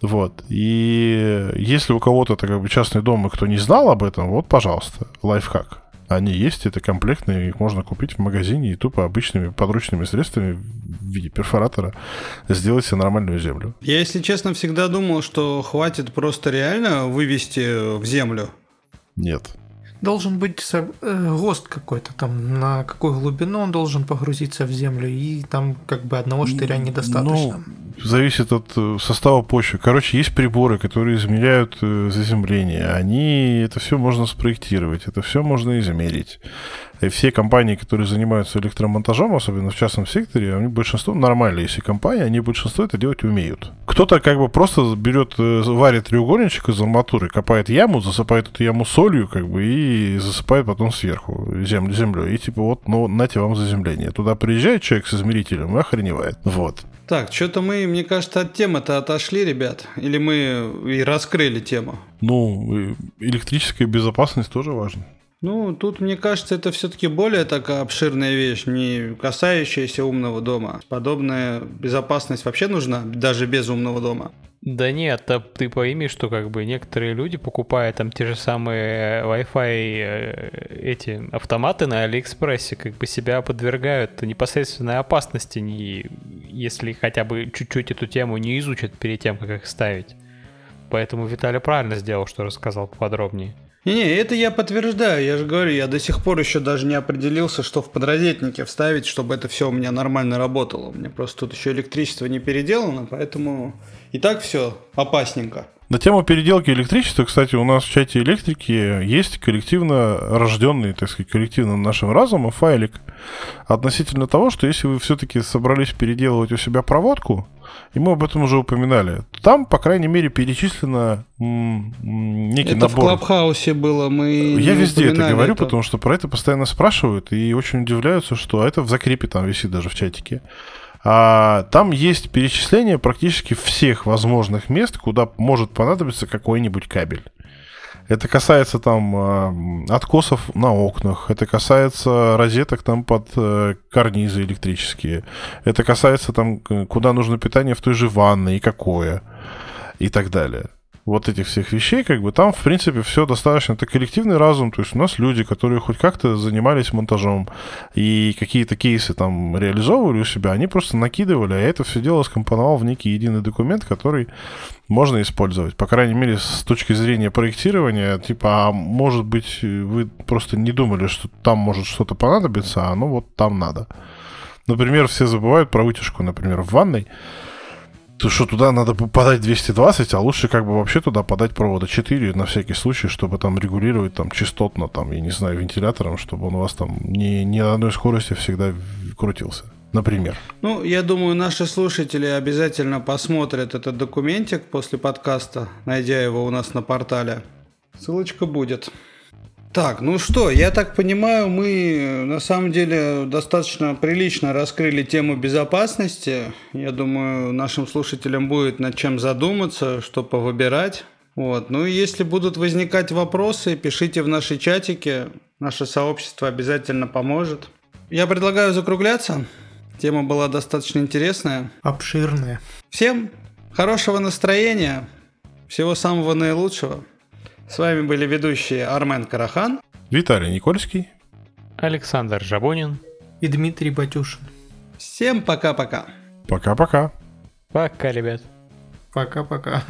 Вот. И если у кого-то это как бы частный дом, и кто не знал об этом, вот, пожалуйста, лайфхак. Они есть, это комплектные, их можно купить в магазине и тупо обычными подручными средствами в виде перфоратора сделать себе нормальную землю. Я, если честно, всегда думал, что хватит просто реально вывести в землю. Нет. Должен быть э, ГОСТ какой-то, там на какую глубину он должен погрузиться в землю, и там как бы одного штыря недостаточно. Ну, зависит от э, состава почвы. Короче, есть приборы, которые измеряют э, заземление. Они, это все можно спроектировать, это все можно измерить. И все компании, которые занимаются электромонтажом, особенно в частном секторе, они большинство, нормальные если компании, они большинство это делать умеют. Кто-то как бы просто берет, э, варит треугольничек из арматуры, копает яму, засыпает эту яму солью, как бы, и засыпает потом сверху землю, землей. И типа вот, ну, нате вам заземление. Туда приезжает человек с измерителем и охреневает. Вот. Так, что-то мы, мне кажется, от темы-то отошли, ребят. Или мы и раскрыли тему? Ну, электрическая безопасность тоже важна. Ну, тут, мне кажется, это все-таки более такая обширная вещь, не касающаяся умного дома. Подобная безопасность вообще нужна, даже без умного дома. Да нет, а ты пойми, что как бы некоторые люди покупают там те же самые Wi-Fi э, эти автоматы на Алиэкспрессе, как бы себя подвергают непосредственной опасности, не, если хотя бы чуть-чуть эту тему не изучат перед тем, как их ставить. Поэтому Виталий правильно сделал, что рассказал поподробнее. Не-не, это я подтверждаю. Я же говорю, я до сих пор еще даже не определился, что в подрозетнике вставить, чтобы это все у меня нормально работало. У меня просто тут еще электричество не переделано, поэтому и так все опасненько. На тему переделки электричества, кстати, у нас в чате электрики есть коллективно рожденный, так сказать, коллективным нашим разумом файлик относительно того, что если вы все-таки собрались переделывать у себя проводку, и мы об этом уже упоминали. Там, по крайней мере, перечислено некий это набор. в Клабхаусе было, мы Я везде это говорю, это. потому что про это постоянно спрашивают и очень удивляются, что это в закрепе там висит даже в чатике. А, там есть перечисление практически всех возможных мест, куда может понадобиться какой-нибудь кабель. Это касается там э, откосов на окнах, это касается розеток там под э, карнизы электрические, это касается там, куда нужно питание в той же ванной и какое, и так далее вот этих всех вещей, как бы там, в принципе, все достаточно. Это коллективный разум, то есть у нас люди, которые хоть как-то занимались монтажом и какие-то кейсы там реализовывали у себя, они просто накидывали, а это все дело скомпоновал в некий единый документ, который можно использовать. По крайней мере, с точки зрения проектирования, типа, а может быть, вы просто не думали, что там может что-то понадобиться, а ну вот там надо. Например, все забывают про вытяжку, например, в ванной то что туда надо подать 220, а лучше как бы вообще туда подать провода 4 на всякий случай, чтобы там регулировать там частотно, там, я не знаю, вентилятором, чтобы он у вас там не, не на одной скорости всегда крутился. например. Ну, я думаю, наши слушатели обязательно посмотрят этот документик после подкаста, найдя его у нас на портале. Ссылочка будет. Так, ну что, я так понимаю, мы на самом деле достаточно прилично раскрыли тему безопасности. Я думаю, нашим слушателям будет над чем задуматься, что повыбирать. Вот. Ну и если будут возникать вопросы, пишите в наши чатики. Наше сообщество обязательно поможет. Я предлагаю закругляться. Тема была достаточно интересная. Обширная. Всем хорошего настроения. Всего самого наилучшего. С вами были ведущие Армен Карахан, Виталий Никольский, Александр Жабонин и Дмитрий Батюшин. Всем пока-пока. Пока-пока. Пока, ребят. Пока-пока.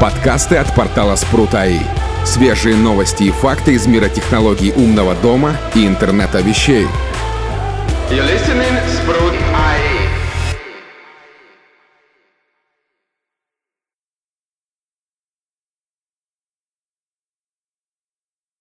Подкасты от портала Спрут.АИ. Свежие новости и факты из мира технологий умного дома и интернета вещей. You're listening Sprout